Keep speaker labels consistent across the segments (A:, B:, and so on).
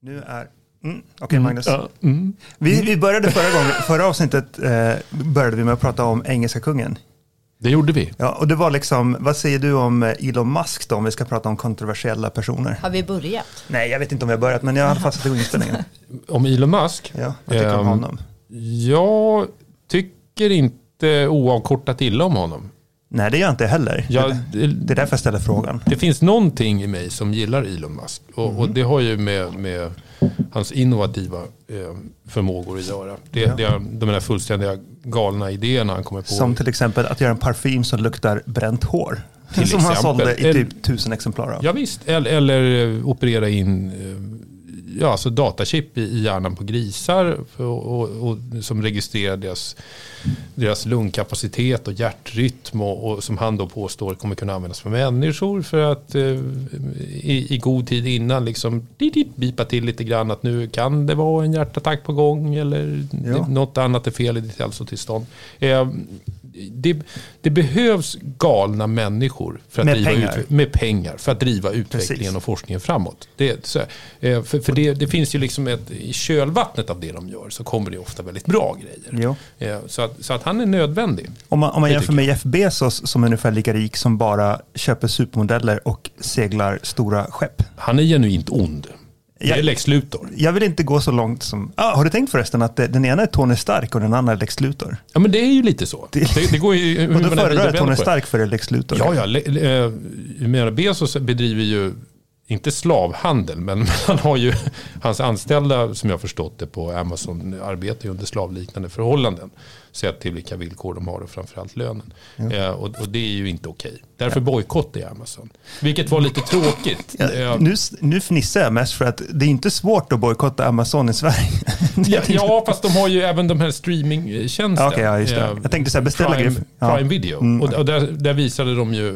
A: Nu är... Mm, Okej, okay, Magnus.
B: Ja, mm.
A: Vi, vi började förra gången, förra avsnittet eh, började vi med att prata om engelska kungen.
B: Det gjorde vi.
A: Ja, och det var liksom, vad säger du om eh, Elon Musk då, om vi ska prata om kontroversiella personer?
C: Har vi börjat?
A: Nej, jag vet inte om vi har börjat, men jag har i satt igång inställningen.
B: Om Elon Musk?
A: Ja, vad tycker du om
B: Ehm,
A: honom?
B: Jag tycker inte oavkortat illa om honom.
A: Nej, det gör jag inte heller.
B: Jag,
A: det, det är därför jag ställer frågan.
B: Det finns någonting i mig som gillar Elon Musk. Och, och
A: Mhm.
B: det har ju med, med hans innovativa eh, förmågor att göra. Det,
A: Ja.
B: det de där fullständiga galna idéerna han kommer på.
A: Som till exempel att göra en parfym som luktar bränt hår.
B: Till
A: som han
B: exempel.
A: sålde i typ tusen exemplar av.
B: Ja, visst, eller, eller eh, operera in eh, ja, alltså datachip i, i hjärnan på grisar och, och, och, som registrerar deras, deras lungkapacitet och hjärtrytm och, och som han då påstår kommer kunna användas för människor för att eh, i, i god tid innan liksom bipa till lite grann att nu kan det vara en hjärtattack på gång eller
A: Ja.
B: något annat är fel i ditt hälsotillstånd. Eh, det, det behövs galna människor för att
A: Med
B: driva
A: pengar.
B: utve- med pengar för att driva utvecklingen
A: Precis.
B: och forskningen framåt. Det, så, eh, för för det, det finns ju liksom ett, i kölvattnet av det de gör så kommer det ofta väldigt bra grejer.
A: Jo.
B: Eh, Så, att, så att han är nödvändig.
A: Om man, om man jämför med Jeff Bezos som är ungefär lika rik som bara köper supermodeller och seglar stora skepp.
B: Han är genuint ond. Det är Lex Luthor.
A: Jag vill inte gå så långt som... Ah, har du tänkt förresten att den ena är Tony Stark och den andra är Lex Luthor?
B: Ja men det är ju lite så.
A: Det-
B: Det, det går ju...
A: Och då föredrar jag Tony. Stark före Lex Luthor.
B: Ja, ja. le- le- eh, Bezos bedriver ju, inte slavhandel, men han har ju, hans anställda som jag förstått det på Amazon arbetar ju under slavliknande förhållanden. Sett till vilka villkor de har och framförallt lönen. Eh, och, och det är ju inte okej. Därför bojkottar jag Amazon. Vilket var lite tråkigt.
A: Ja,
B: Eh,
A: nu, nu fnissar jag mest för att det är inte svårt att bojkotta Amazon i Sverige.
B: Ja, ja, fast de har ju även de här streamingtjänsten.
A: Okej, ja, just det.
B: Eh,
A: Jag tänkte så här, beställa
B: Prime.
A: Ja.
B: Prime Video.
A: Mm.
B: Och, och där, där visade de ju,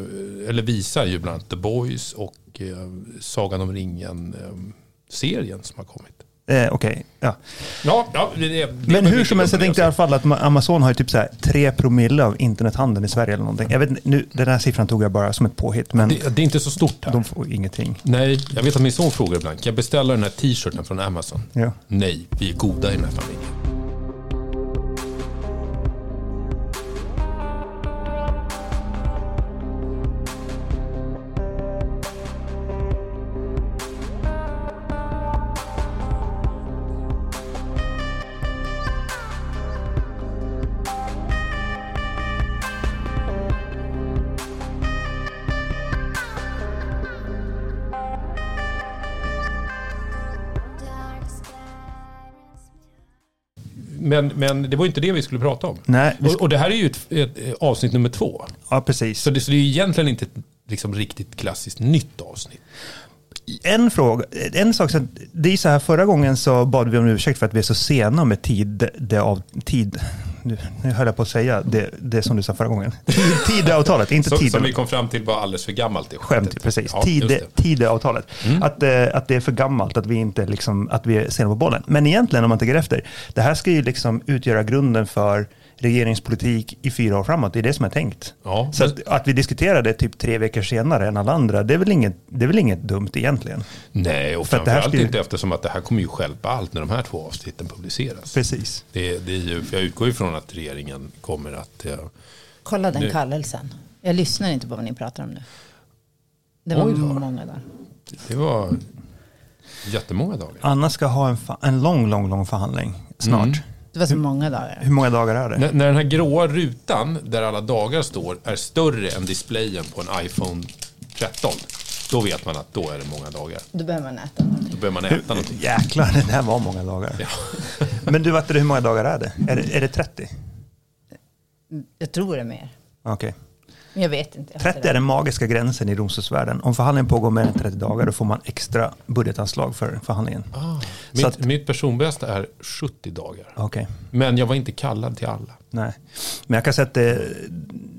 B: eller visar ju bland annat The Boys och eh, Sagan om ringen-serien som har kommit.
A: Eh, Okej, ja.
B: Ja, ja, det, det,
A: Men hur som helst, jag tänkte i alla fall att ma- Amazon har ju typ så här 3 promille av internethandeln i Sverige eller någonting. Jag vet nu, den här siffran tog jag bara som ett påhitt, men
B: det, det är inte så stort här.
A: de får ingenting.
B: Nej, jag vet att min son frågar ibland, kan jag beställa den här t-shirten från Amazon?
A: Ja.
B: Nej, vi är goda i den här familjen. Men, men det var inte det vi skulle prata om.
A: Nej, vi
B: Och, och det här är ju ett, ett, ett avsnitt nummer två.
A: ja precis.
B: Så det, så det är egentligen inte ett liksom, riktigt klassiskt nytt avsnitt.
A: En fråga, en sak, så- det är så här förra gången så bad vi om ursäkt för att vi är så sena med tid, av, tid, nu, höll jag på att säga det, det som du sa förra gången. Tid, Tidavtalet, inte tiden.
B: som vi kom fram till var alldeles för gammalt. Det
A: Skämt, precis.
B: Ja,
A: Tid,
B: just det. Mm.
A: Att, eh, att det är för gammalt, att vi inte liksom, att vi är sena på bollen. Men egentligen om man tänker efter, det här ska ju liksom utgöra grunden för regeringspolitik i fyra år framåt. Det är det som är tänkt.
B: Ja,
A: Så att, att vi diskuterar det typ tre veckor senare än alla andra, det är väl inget, det är väl inget dumt egentligen.
B: Nej, och
A: För att det här
B: framförallt
A: ska ju-
B: inte eftersom att det här kommer ju stjälpa allt när de här två avsnitten publiceras.
A: Precis.
B: Det, det är ju, för jag utgår ifrån att regeringen kommer att... eh,
C: Kolla den
B: Nu.
C: kallelsen. Jag lyssnar inte på vad ni pratar om nu. Det var många dagar.
B: Det var jättemånga dagar.
A: Anna ska ha en, en lång, lång, lång förhandling snart.
B: Mm.
C: Det var så många dagar.
A: Hur många dagar är det?
B: När, när den här gråa rutan där alla dagar står är större än displayen på en iPhone 13. Då vet man att då är det många dagar.
C: Då behöver man äta.
B: Då behöver man äta någonting.
A: Jäklar, det där var många dagar.
B: Ja.
A: Men du, vet du hur många dagar är det? Är det, är det 30?
C: Jag tror det är mer.
A: Okej.
C: Men jag vet inte.
A: 30 är den magiska gränsen i domstolsvärlden. Om förhandlingen pågår mer än 30 dagar då får man extra budgetanslag för förhandlingen.
B: Ah,
A: Så
B: mitt,
A: att-
B: mitt personbästa är 70 dagar.
A: Okej,
B: Men jag var inte kallad till alla.
A: nej. Men jag kan säga att det,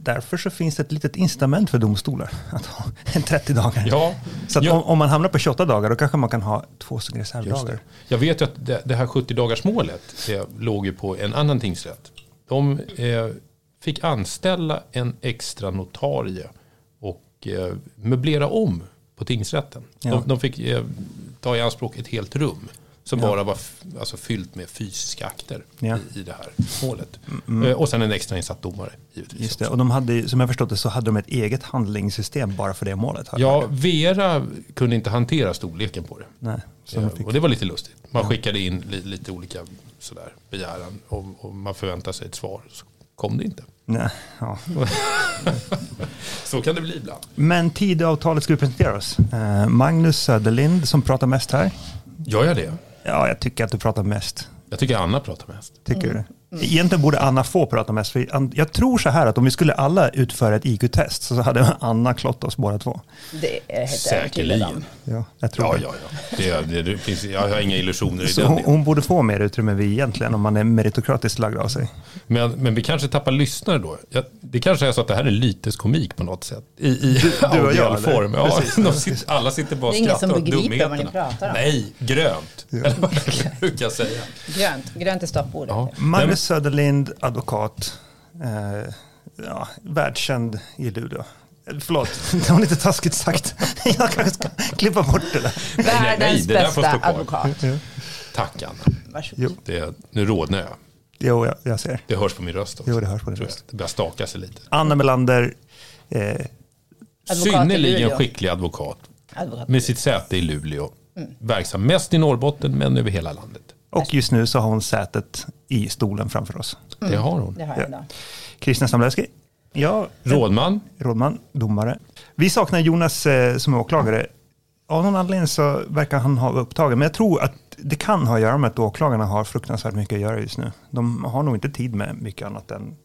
A: därför så finns det ett litet incitament för domstolar att ha en 30 dagar.
B: Ja,
A: Så att
B: ja,
A: om, om man hamnar på 28 dagar då kanske man kan ha två stycken reservdagar.
B: Jag vet ju att det, det här 70-dagars målet det låg ju på en annan tingsrätt. De eh, fick anställa en extra notarie och eh, möblera om på tingsrätten.
A: Ja.
B: De, de fick eh, ta i anspråk ett helt rum som
A: Ja.
B: bara var alltså, fyllt med fysiska akter
A: Ja. Mm,
B: i, i det här målet. Eh, och sen en extra insatt domare givetvis.
A: Just det. Och de hade, som jag förstått det så hade de ett eget handlingssystem bara för det målet.
B: Ja. Vera kunde inte hantera storleken på det.
A: Nej, de fick,
B: Och det var lite lustigt. Man skickade in li, lite olika sådär, begäran och, och man förväntade sig ett svar. Så kom det inte.
A: nej, ja.
B: Så kan det bli ibland.
A: Men Tidöavtalet ska vi presentera oss. Eh, Magnus Söderlind som pratar mest här.
B: Gör jag det?
A: Ja, jag tycker att du pratar mest.
B: Jag tycker Anna pratar mest.
A: Tycker du? Egentligen borde Anna få prata mest. För jag tror så här att om vi skulle alla utföra ett IQ-test så hade Anna klott oss båda två.
C: Det är.
B: Säkerligen.
A: Ja, jag tror
B: Ja,
A: det.
B: ja, ja. Det, det, det finns, jag har inga illusioner i
A: Så
B: den
A: hon, hon borde få mer utrymme än vi egentligen om man är meritokratiskt lagd av sig.
B: Men, men vi kanske tappar lyssnare då. Jag, det kanske är så att det här är lyteskomik på något sätt. I, i
A: och jag,
B: audial
A: eller?
B: form. Ja,
A: Precis.
B: de sitter, alla sitter bara och
C: Det är ingen
B: skrattar
C: som
B: åt
C: begriper vad ni
B: dumheterna.
C: pratar om.
B: Nej, grönt. Eller vad jag brukar säga.
C: Grönt, grönt är stoppordet.
B: Ja.
A: Magnus Söderlind, advokat. Eh, ja, världskänd i Luleå. Eh, Förlåt, det var lite taskigt sagt. Jag kanske ska klippa bort det där.
B: nej, nej,
C: Världens
B: det där får
C: bästa advokat.
B: Tack Anna.
C: Varsågod.
B: Det, nu rodnar jag.
A: jo jag, jag ser.
B: Det hörs på min röst också.
A: Jo, det hörs på din röst.
B: Det börjar staka sig lite.
A: Anna Melander, eh,
B: Synnerligen skicklig advokat.
C: Advokat.
B: Med sitt säte i Luleå.
C: Mm.
B: Verksam mest i Norrbotten men över hela landet.
A: Och just nu så har hon sätet i stolen framför oss.
B: Det har hon.
C: Det har jag idag.
A: Kristina Stamleski, ja,
B: Rådman.
A: rådman, domare. Vi saknar Jonas eh, som åklagare. Av någon anledning så verkar han ha upptagen. Men jag tror att det kan ha att göra med att åklagarna har fruktansvärt mycket att göra just nu. De har nog inte tid med mycket annat än...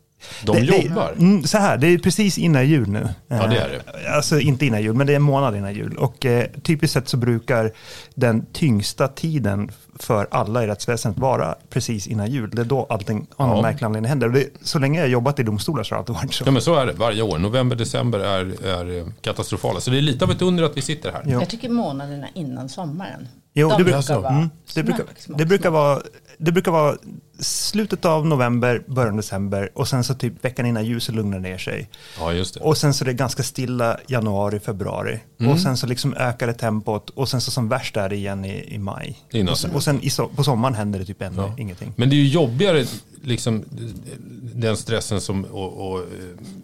B: De
A: Det- det-
B: jobbar.
A: Mm, så här, det är precis innan jul nu.
B: Ja, det är
A: Eh, Alltså inte innan jul, men det är en månad innan jul. Och eh, typiskt sett så brukar den tyngsta tiden för alla i rättsväsendet vara precis innan jul. Det är då allting av någon
B: Ja.
A: märklig anledning händer. Och det, så länge jag jobbat i domstolar så har det alltid varit så.
B: Ja men så är det varje år. November, december är, är eh, katastrofala. Så det är lite av ett under att vi sitter här.
A: Ja.
C: Jag tycker månaderna innan sommaren.
A: Jo,
C: de
A: det,
C: brukar
B: Alltså,
C: vara
A: mm, det, brukar,
C: smack, smack,
A: det, brukar vara, det brukar vara slutet av november, början av december och sen så typ veckan innan så lugnar ner sig.
B: Ja just det.
A: Och sen så är det ganska stilla januari, februari.
B: Mm.
A: Och sen så liksom ökar det tempot och sen så som värst är det igen i, i maj.
B: Innan
A: och sen, och sen so på sommaren händer det typ ännu
B: Ja.
A: ingenting.
B: Men det är ju jobbigare, liksom, den stressen som, och, och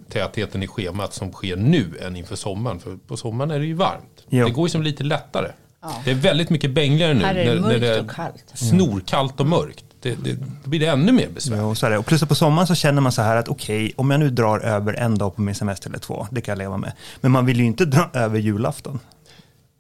B: tätheten i schemat som sker nu än inför sommaren. För på sommaren är det ju varmt.
A: Jo.
B: Det går ju som lite lättare.
C: Ja.
B: Det är väldigt mycket bängligare nu.
C: Här är det mörkt och kallt.
B: Snorkallt och mörkt. Det, det, då blir det ännu mer besvär.
A: Och så är det. Och plus på sommaren så känner man så här att okej, om jag nu drar över en dag på min semester eller två, det kan jag leva med. Men man vill ju inte dra över julafton.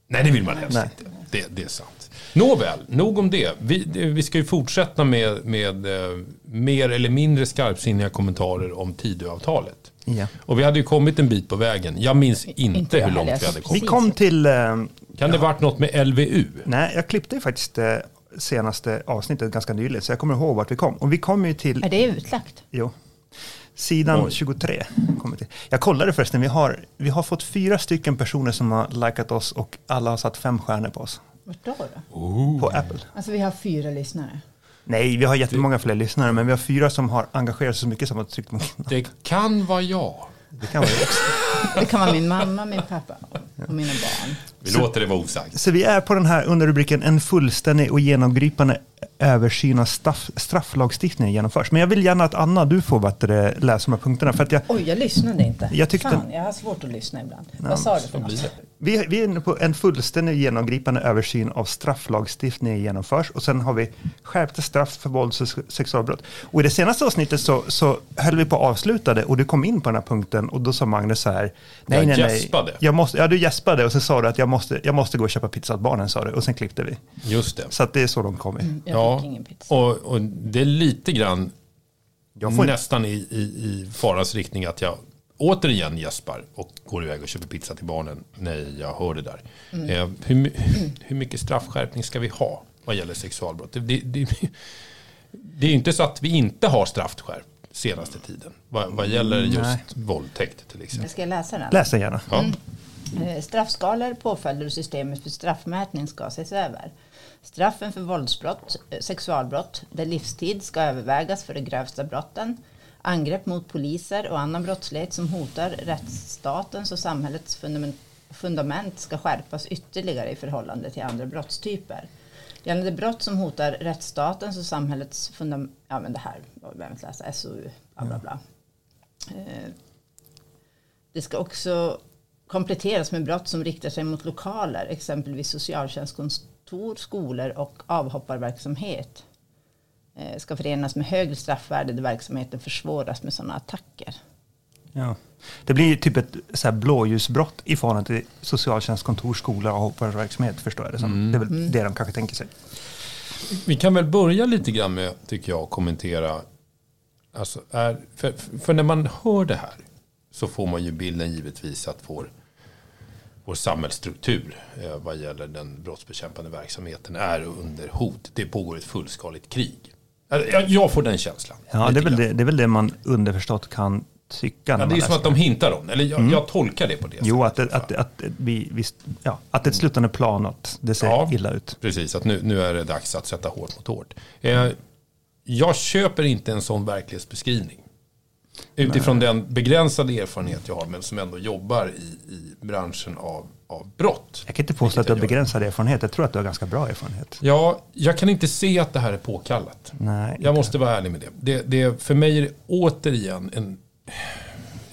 B: Nej, det vill man helst
A: Nej.
B: inte. Det, det är sant. Nåväl, nog om det. Vi, det- vi ska ju fortsätta med, med eh, mer eller mindre skarpsinniga kommentarer om Tidöavtalet.
A: Ja.
B: Och vi hade ju kommit en bit på vägen. Jag minns inte,
C: Inte jag
B: hur långt vi hade
A: Vi
B: kommit.
A: kom till, eh,
B: Kan det varit något med LVU?
A: nej, jag klippte ju faktiskt eh, senaste avsnittet ganska nyligen, så jag kommer ihåg vart vi kom. Och vi kom ju till,
C: Är det utlagt?
A: jo, sidan
B: Oj.
A: 23. Kommer till. Jag kollade förresten, vi har, vi har fått fyra stycken personer som har likat oss och alla har satt fem stjärnor på oss.
C: Vart då? då?
A: På Apple.
C: Alltså vi har fyra lyssnare.
A: Nej, vi har jättemånga fler lyssnare, men vi har fyra som har engagerat sig så mycket som har tryckt på knappen.
B: Det kan vara jag.
A: Det kan vara det också.
C: Det kan vara min mamma, min pappa och mina barn.
B: Vi låter det vara osagt.
A: Så vi är på den här underrubriken en fullständig och genomgripande översyn av straff, strafflagstiftningen genomförs. Men jag vill gärna att Anna, du får det, läsa de här punkterna. För att jag,
C: Oj, jag lyssnade inte.
A: Jag tyckte-
C: Fan, jag har svårt att lyssna ibland. Vad sa du för något?
A: Vi, vi är inne på en fullständig genomgripande översyn av strafflagstiftningen genomförs. Och sen har vi skärpta straff för vålds och sexualbrott. Och i det senaste avsnittet så, så höll vi på att avsluta det och du kom in på den här punkten och då sa Magnus så här. Nej,
B: Jag
A: nej, nej.
B: gäspade.
A: Jag måste, ja, du gäspade och så sa du att jag måste, jag måste gå och köpa pizza åt barnen, sa du. Och sen klippte vi.
B: Just det.
A: Så att det är så de kom in.
C: Jag
B: Ja,
C: fick ingen pizza.
B: och, och det är lite grann
A: Jag får inte-
B: nästan i, i, i farans riktning att jag återigen gäspar och går iväg och köper pizza till barnen när jag hör det där. Eh, hur, my- hur mycket straffskärpning ska vi ha vad gäller sexualbrott? Det, det, det, det är inte så att vi inte har straffskärpt senaste tiden vad, vad gäller just
A: Nej.
B: våldtäkt till exempel.
C: Ska jag läsa den?
A: Läs den gärna.
B: Ja.
C: Eh, Straffskalor, påföljder och systemet för straffmätning ska ses över. Straffen för våldsbrott, eh, sexualbrott, där livstid ska övervägas för de grövsta brotten. Angrepp mot poliser och annan brottslighet som hotar rättsstatens och samhällets fundament- ska skärpas ytterligare i förhållande till andra brottstyper. Gällande brott som hotar rättsstatens och samhällets fundament... Ja, men det här behöver jag inte läsa. SOU, bla bla bla. Eh, Det ska också kompletteras med brott som riktar sig mot lokaler, exempelvis socialtjänstkontor, skolor och avhopparverksamhet. Eh, Ska förenas med högre straffvärde där verksamheten försvåras med sådana attacker.
A: Ja. Det blir typ ett så här blåljusbrott i förhållande till socialtjänstkontor, skola och hopparverksamhet förstår jag det som. Det är väl det de kanske tänker sig.
B: Vi kan väl börja lite grann med, tycker jag, att kommentera. Alltså är, för, för när man hör det här så får man ju bilden givetvis att vår, vår samhällsstruktur eh, vad gäller den brottsbekämpande verksamheten är under hot. Det pågår ett fullskaligt krig. Alltså, Jag, jag får den känslan.
A: Ja, det är, väl det, det är väl det man underförstått kan tycka.
B: Ja, det är som att de hintar om det. Eller jag, jag tolkar det på det
A: Jo, att,
B: sättet.
A: det, att, att, vi, vi, ja, att ett slutande plan, att det ser
B: Ja.
A: illa ut.
B: Precis, att nu, nu är det dags att sätta hårt mot hårt. Eh, jag köper inte en sån verklighetsbeskrivning. Utifrån den begränsade erfarenhet jag har, men som ändå jobbar i, i branschen av, av brott.
A: Jag kan inte påstå att du har begränsad erfarenhet. Jag tror att du har ganska bra erfarenhet.
B: Ja, jag kan inte se att det här är påkallat.
A: Nej,
B: Jag måste vara ärlig med det. det, det för mig är det återigen en,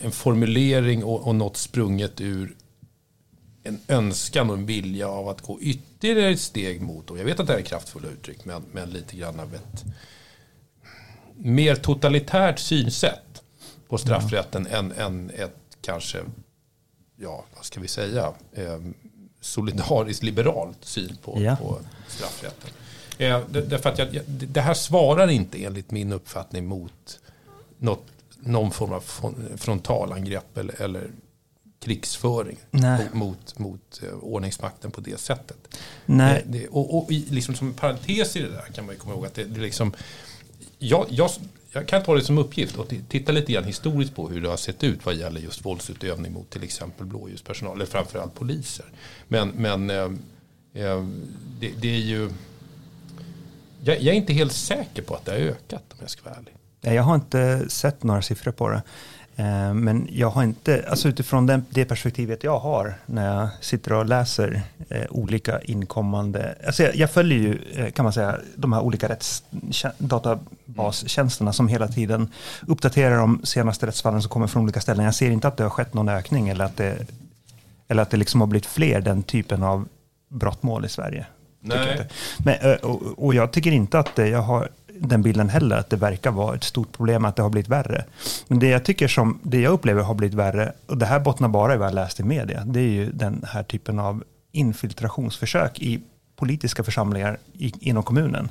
B: en formulering och, och något sprunget ur en önskan och en vilja av att gå ytterligare ett steg mot, och jag vet att det här är kraftfulla uttryck, men, men lite grann av ett mer totalitärt synsätt på straffrätten än, än ett kanske, ja vad ska vi säga, eh, solidariskt liberalt syn på,
A: Ja.
B: på straffrätten. Eh, det- därför att jag, det här svarar inte enligt min uppfattning mot något, någon form av fron- frontalangrepp eller, eller krigsföring
A: Nej.
B: mot, mot, eh, ordningsmakten på det sättet.
A: Nej.
B: Det, det, och och liksom som en parentes i det där kan man ju komma ihåg att det, det liksom, jag, jag, jag kan ta det som uppgift och titta lite grann historiskt på hur det har sett ut vad gäller just våldsutövning mot till exempel blåljuspersonal, eller framförallt poliser. Men, men eh, eh, det, det är ju, jag, jag är inte helt säker på att det har ökat om jag ska vara ärlig.
A: Jag har inte sett några siffror på det. Eh, Men jag har inte, alltså utifrån den, det perspektivet jag har när jag sitter och läser eh, olika inkommande, alltså jag, jag följer ju eh, kan man säga de här olika rättsdatabastjänsterna som hela tiden uppdaterar de senaste rättsfallen som kommer från olika ställen. Jag ser inte att det har skett någon ökning eller att det, eller att det liksom har blivit fler den typen av brottmål i Sverige.
B: Nej.
A: jag. Men, eh, och, och jag tycker inte att jag har den bilden heller, att det verkar vara ett stort problem att det har blivit värre. Men det jag tycker som, det jag upplever har blivit värre, och det här bottnar bara i vad jag läst i media, det är ju den här typen av infiltrationsförsök i politiska församlingar i, inom kommunen.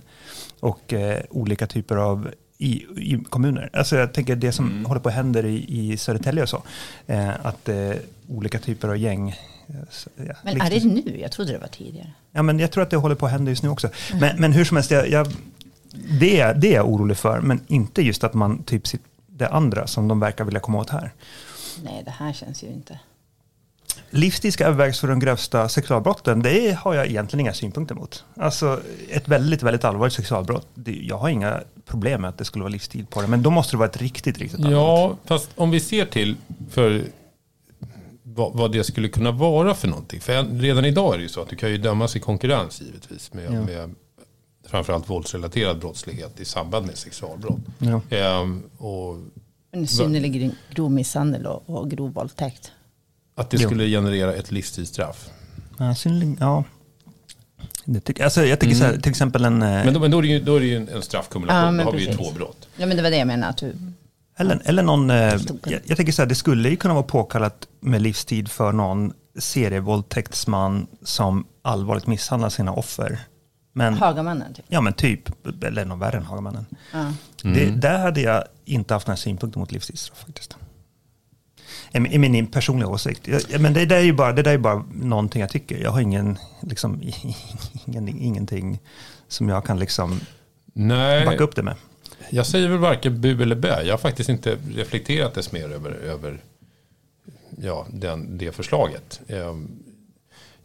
A: Och eh, olika typer av i, i kommuner. Alltså jag tänker det som
B: Mm.
A: håller på att hända i, i Södertälje och så. Eh, att eh, olika typer av gäng. eh, så- ja,
C: Men är det nu? Jag trodde det var tidigare.
A: Ja, men jag tror att det håller på att hända just nu också. Men, men hur som helst, jag, jag, det, är- det är jag orolig för. Men inte just att man typ det andra som de verkar vilja komma åt här.
C: Nej, det här känns ju inte.
A: Livstid ska övervägas för de grövsta sexualbrotten. Det har jag egentligen inga synpunkter mot. Alltså ett väldigt, väldigt allvarligt sexualbrott. Det, jag har inga problem med att det skulle vara livstid på det. Men då måste det vara ett riktigt, riktigt allvarligt.
B: Ja, fast om vi ser till för vad, vad det skulle kunna vara för någonting. För redan idag är det ju så att du kan ju dömas i konkurrens givetvis med,
A: Ja.
B: med framförallt våldsrelaterad brottslighet i samband med sexualbrott.
A: Ja.
B: Ehm, och
C: En synnerligen grov misshandel och, och grov våldtäkt.
B: att det
A: Jo.
B: skulle generera ett livstidsstraff.
A: Ja, synnerligen, ja. Det tycker, alltså, jag tycker så här, till exempel en... eh,
B: Men då, men då är det ju, då är det ju en, en straffkumulation.
C: Ja,
B: då har vi ju
C: precis.
B: två brott.
C: Ja, men det var det jag menade. Att du,
A: Eller, eller någon, eh, jag, jag tänker så här, det skulle ju kunna vara påkallat med livstid för någon serievåldtäktsman som allvarligt misshandlar sina offer. Men,
C: Hagamannen, typ.
A: ja men typ, eller någon värre än Hagamannen.
C: Ja.
A: Det, där hade jag inte haft några synpunkter mot livstidsstraff faktiskt. I, min- personliga åsikt. Men det där, är ju bara, det där är bara någonting jag tycker. Jag har ingen, liksom, ingen, ingenting som jag kan liksom
B: Nej,
A: backa upp det med.
B: jag säger väl varken bu eller bä. Jag har faktiskt inte reflekterat dess mer över, över ja, den, det förslaget.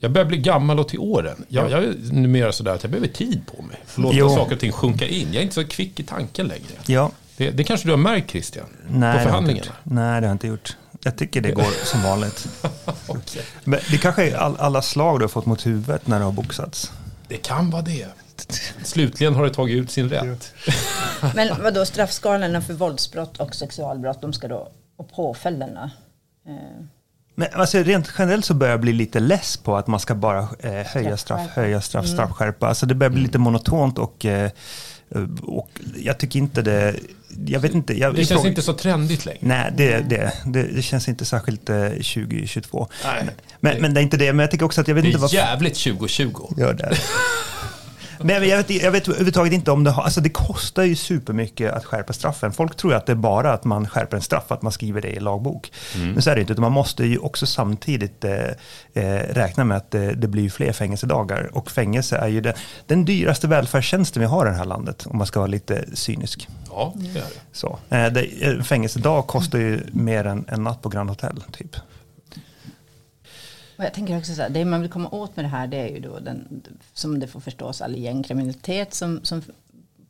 B: Jag börjar bli gammal och till åren. Jag, jag är numera sådär att jag behöver tid på mig. Låta
A: Jo.
B: saker och ting sjunka in. Jag är inte så kvick i tanken längre.
A: Ja,
B: Det, det kanske du har märkt Christian?
A: nej,
B: på
A: det har jag inte
B: förhandlingarna?
A: gjort. Nej, det har jag inte gjort. Jag tycker det går som vanligt.
B: Okej.
A: Men det kanske är all, alla slag du har fått mot huvudet när du har boxats.
B: Det kan vara det. Slutligen har det tagit ut sin rätt.
C: Men vad då straffskalorna för våldsbrott och sexualbrott, de ska då, och påföljderna. Eh,
A: Men alltså, rent generellt så börjar jag bli lite less på att man ska bara eh, höja straff, höja straff, straffskärpa. Alltså det börjar bli lite monotont och, eh, och jag tycker inte det... Jag vet inte. Jag,
B: Det känns
A: ifråga-
B: inte så trendigt längre.
A: Nej, det, det, det, det känns inte särskilt eh, 2022.
B: Nej.
A: Men, men det är inte det. Men jag tycker också att jag vet
B: Det
A: inte
B: är
A: vad...
B: jävligt 2020.
A: Gör det. Men jag vet, jag vet överhuvudtaget inte om det har... Alltså det kostar ju supermycket att skärpa straffen. Folk tror att det är bara att man skärper en straff, att man skriver det i lagbok. Men så är det inte, utan man måste ju också samtidigt eh, eh, räkna med att eh, det blir fler fängelsedagar. Och fängelse är ju det, den dyraste välfärdstjänsten vi har i det här landet, om man ska vara lite cynisk.
B: Ja, det är det.
A: Så. Eh, det, fängelsedag kostar ju mer än en natt på Grand Hotel, typ.
C: Och jag tänker också så här, det man vill komma åt med det här det är ju då den, som det får förstås, all gängkriminalitet som, som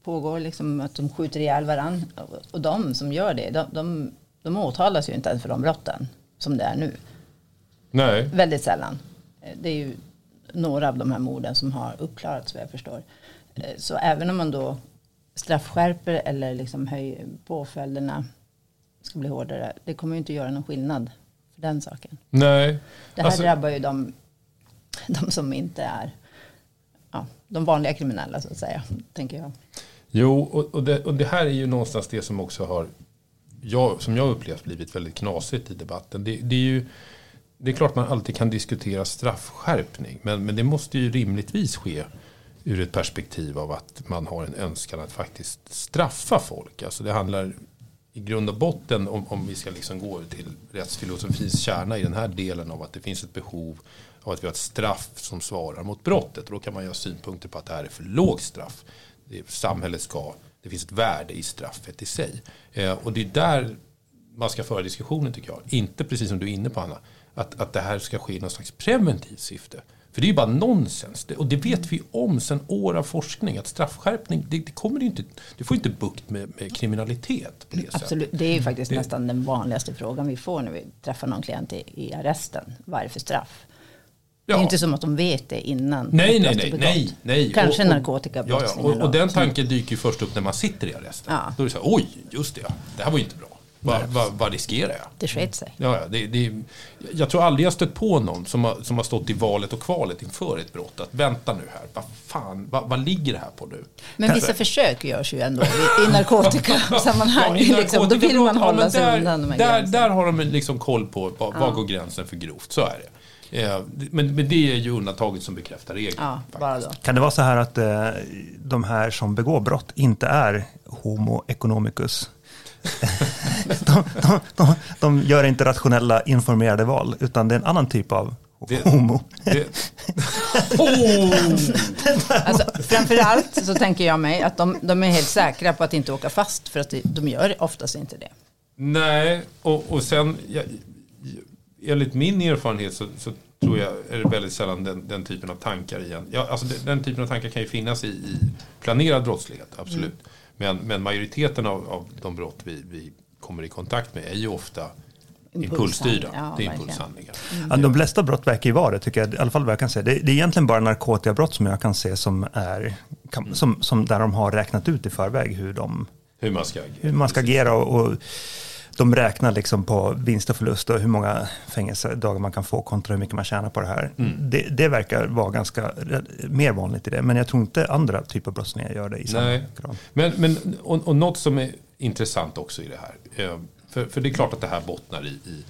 C: pågår, liksom att de skjuter ihjäl varandra. Och, de som gör det, de, de, de åtalas ju inte ens för de brotten som det är nu.
B: Nej,
C: Väldigt sällan. Det är ju några av de här morden som har uppklarats vad jag förstår. Så även om man då straffskärper eller liksom höjer påföljderna ska bli hårdare, det kommer ju inte göra någon skillnad den saken.
B: nej.
C: Det här
B: Alltså-
C: drabbar ju de, de som inte är ja, de vanliga kriminella så att säga, tänker jag.
B: Jo, och, och, det, och det här är ju någonstans det som också har, jag, som jag upplevt blivit väldigt knasigt i debatten. Det, det är ju, det är klart man alltid kan diskutera straffskärpning, men, men det måste ju rimligtvis ske ur ett perspektiv av att man har en önskan att faktiskt straffa folk. Alltså det handlar i grund och botten, om, om vi ska liksom gå till rättsfilosofins kärna i den här delen av att det finns ett behov av att vi har ett straff som svarar mot brottet. Och då kan man ju ha synpunkter på att det här är för lågt straff. Det, samhället ska, det finns ett värde i straffet i sig. Eh, och det är där man ska föra diskussionen tycker jag. Inte precis som du är inne på Anna, att, att det här ska ske i någon slags preventivt syfte. För det är ju bara nonsens. Och det vet vi om sedan år av forskning. Att straffskärpning, det, det kommer inte, du får inte bukt med, med kriminalitet på det sättet.
C: Absolut, det är ju faktiskt
B: Det-
C: nästan den vanligaste frågan vi får när vi träffar någon klient i, i arresten. Vad är det för straff? Det är
B: Ja.
C: inte som att de vet det innan.
B: Nej, nej, nej, nej, nej.
C: Kanske narkotikabrottslingar
B: Ja, ja. Och, och den tanken dyker ju först upp när man sitter i arresten.
C: Ja.
B: Då är det så här, oj, just det, det här var ju inte bra. Vad, vad, vad riskerar jag?
C: Det sket sig.
B: Ja, ja, det, det, jag tror aldrig jag stött på någon som har, som har stått i valet och kvalet inför ett brott. Att vänta nu här, vad fan, vad, vad ligger det här på nu?
C: Men vissa försök görs ju ändå i, i narkotikasammanhang.
B: i
C: liksom, då vill man
B: narkotikabrott, ja,
C: hålla
B: men
C: sig
B: där,
C: undan de här
B: där,
C: gränserna.
B: där har de liksom koll på vad, vad går gränsen för grovt, så är det. Eh, Men, men det är ju undantaget som bekräftar regeln.
C: Ja,
B: faktiskt.
C: bara då.
A: Kan det vara så här att eh, de här som begår brott inte är homo economicus? de, de, de, de gör inte rationella informerade val, utan det är en annan typ av
B: Det-
A: homo.
B: Det, oh!
C: Alltså, framförallt så tänker jag mig att de, de är helt säkra på att inte åka fast för att de, gör oftast inte det.
B: Nej, och, och sen jag, enligt min erfarenhet så, så tror jag är det väldigt sällan den, den typen av tankar igen. Ja, alltså den, den typen av tankar kan ju finnas i, i planerad brottslighet, absolut. Men, men majoriteten av, av de brott vi, vi kommer i kontakt med är ju ofta impulsstyrda.
C: Ja,
B: det är impulshandlingar.
A: Ja, de flesta brott verkar ju vara det, tycker jag. I alla fall vad jag kan se. Det, det är egentligen bara narkotikabrott som jag kan se som är, kan, som, som där de har räknat ut i förväg hur, de,
B: Hur man ska agera.
A: hur man ska agera. Och, och de räknar liksom på vinst och förlust och hur många fängelsedagar man kan få kontra hur mycket man tjänar på det här. Det, det verkar vara ganska mer vanligt i det, men jag tror inte andra typer av brottslingar gör det i samma
B: Nej.
A: grad.
B: Men, men, och, och något som är intressant också i det här. eh, För, för det är klart att det här bottnar i, i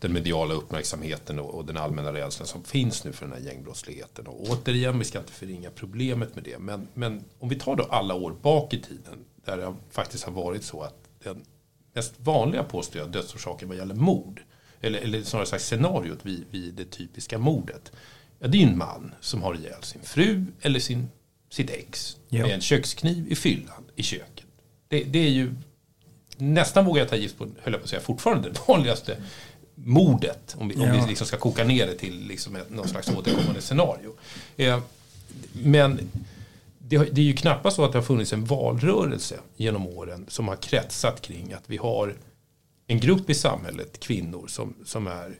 B: den mediala uppmärksamheten och, och den allmänna rädslan som finns nu för den här gängbrottsligheten. Och återigen, vi ska inte förringa problemet med det. Men, men om vi tar då alla år bak i tiden där det faktiskt har varit så att den mest vanliga påstår dödsorsaken vad gäller mord. Eller, eller snarare sagt scenariot vid, vid det typiska mordet. Ja, det är en man som har ihjäl sin fru eller sin, sitt ex
A: Ja.
B: med en kökskniv i fyllan i köket. Det, det är ju nästan vågar jag ta gift på, höll jag på att säga, fortfarande det vanligaste mordet. Om vi, om
A: Ja.
B: vi liksom ska koka ner det till liksom ett, någon slags återkommande scenario. Eh, men det, är ju knappast så att det har funnits en valrörelse genom åren som har kretsat kring att vi har en grupp i samhället, kvinnor, som, som, är,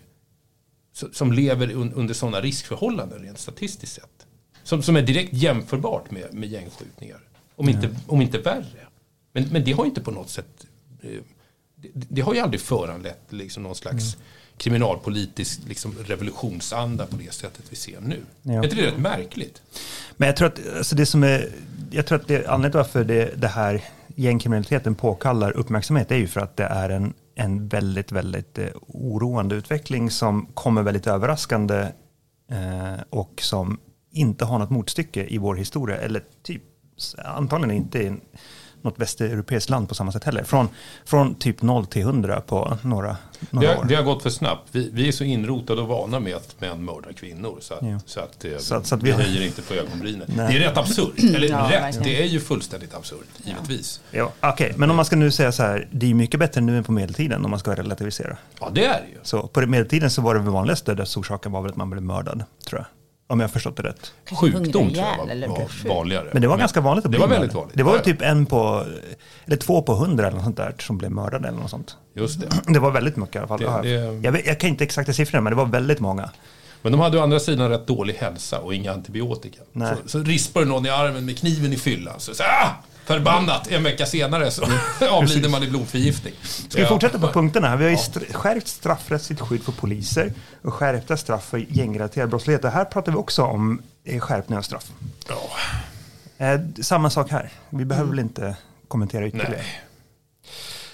B: som lever under sådana riskförhållanden rent statistiskt sett. Som, som är direkt jämförbart med, med gängskjutningar. Om inte, om inte värre. Men, men det har inte på något sätt eh, det, det har ju aldrig föranlett liksom någon slags mm. Kriminalpolitisk liksom revolutionsanda på det sättet vi ser nu. Ja. Är inte det rätt märkligt?
A: Men jag tror att, alltså det som är, jag tror att det, anledningen till varför det, det här gängkriminaliteten påkallar uppmärksamhet är ju för att det är en, en väldigt, väldigt eh, oroande utveckling som kommer väldigt överraskande eh, och som inte har något motstycke i vår historia, eller typ antagligen inte något västeuropeiskt land på samma sätt heller. Från, från typ 0 till 100 på några, några
B: det har, år. Det har gått för snabbt. Vi, vi är så inrotade och vana med att män mördar kvinnor. Så att, ja. så att, eh, så, så att vi höjer inte på ögonbrynen. Nej. Det är rätt absurt. Eller ja, rätt, det är ju fullständigt absurt, givetvis.
A: Ja. Okej, okay. men om man ska nu säga så här, det är mycket bättre nu än på medeltiden om man ska relativisera.
B: Ja, det är det ju.
A: Så på medeltiden så var det vanligaste dödsorsaken var väl att man blev mördad, tror jag. Om jag har förstått det rätt.
B: Sjukdom tror jag var, var vanligare.
A: Men det var ganska vanligt att
B: bli Det var väldigt vanligt.
A: Det var typ en på, eller två på hundra eller något sånt där som blev mördade eller något sånt.
B: Just det.
A: Det var väldigt mycket i alla fall. Det, det... Jag, vet, jag kan inte exakta siffrorna men det var väldigt många.
B: Men de hade å andra sidan rätt dålig hälsa och inga antibiotika. Nej. Så, så rispar någon i armen med kniven i fyllan. Så, så ah! Förbannat! En vecka senare så avlider man i blodförgiftning.
A: Ska vi fortsätta på punkterna? Vi har ju skärpt straffrättsligt skydd för poliser och skärpta straff för gängrelaterad brottslighet. Det här pratar vi också om skärpning av straff. Ja. Eh, samma sak här. Vi behöver mm. väl inte kommentera ytterligare. Nej.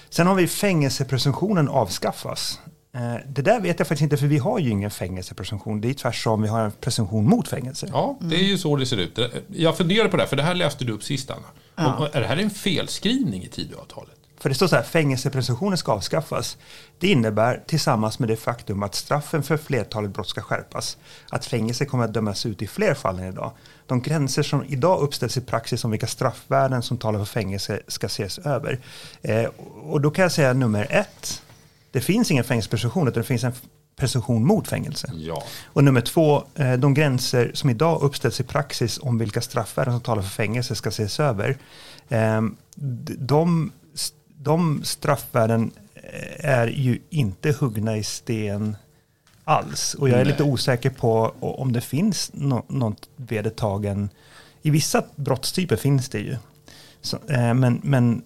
A: Sen har vi fängelsepresumtionen avskaffas. Eh, det där vet jag faktiskt inte för vi har ju ingen fängelsepresumtion. Det är tvärtom, vi har en presumtion mot fängelse.
B: Ja, det är ju så det ser ut. Jag funderar på det här, för det här läste du upp sist Anna. Ja. Är det här en felskrivning i Tidöavtalet?
A: För det står så här, fängelsepresumtionen ska avskaffas. Det innebär, tillsammans med det faktum att straffen för flertalet brott ska skärpas, att fängelse kommer att dömas ut i fler fall än idag. De gränser som idag uppställs i praxis om vilka straffvärden som talar för fängelse ska ses över. Eh, och då kan jag säga nummer ett, det finns ingen fängelsepresumtion utan det finns en presumtion mot fängelse.
B: Ja.
A: Och nummer två, eh, de gränser som idag uppställs i praxis om vilka straffvärden som talar för fängelse ska ses över. Ehm, de, de straffvärden eh, är ju inte huggna i sten alls. Och jag är Nej. lite osäker på om det finns något vedertagen, i vissa brottstyper finns det ju. Så, eh, men, men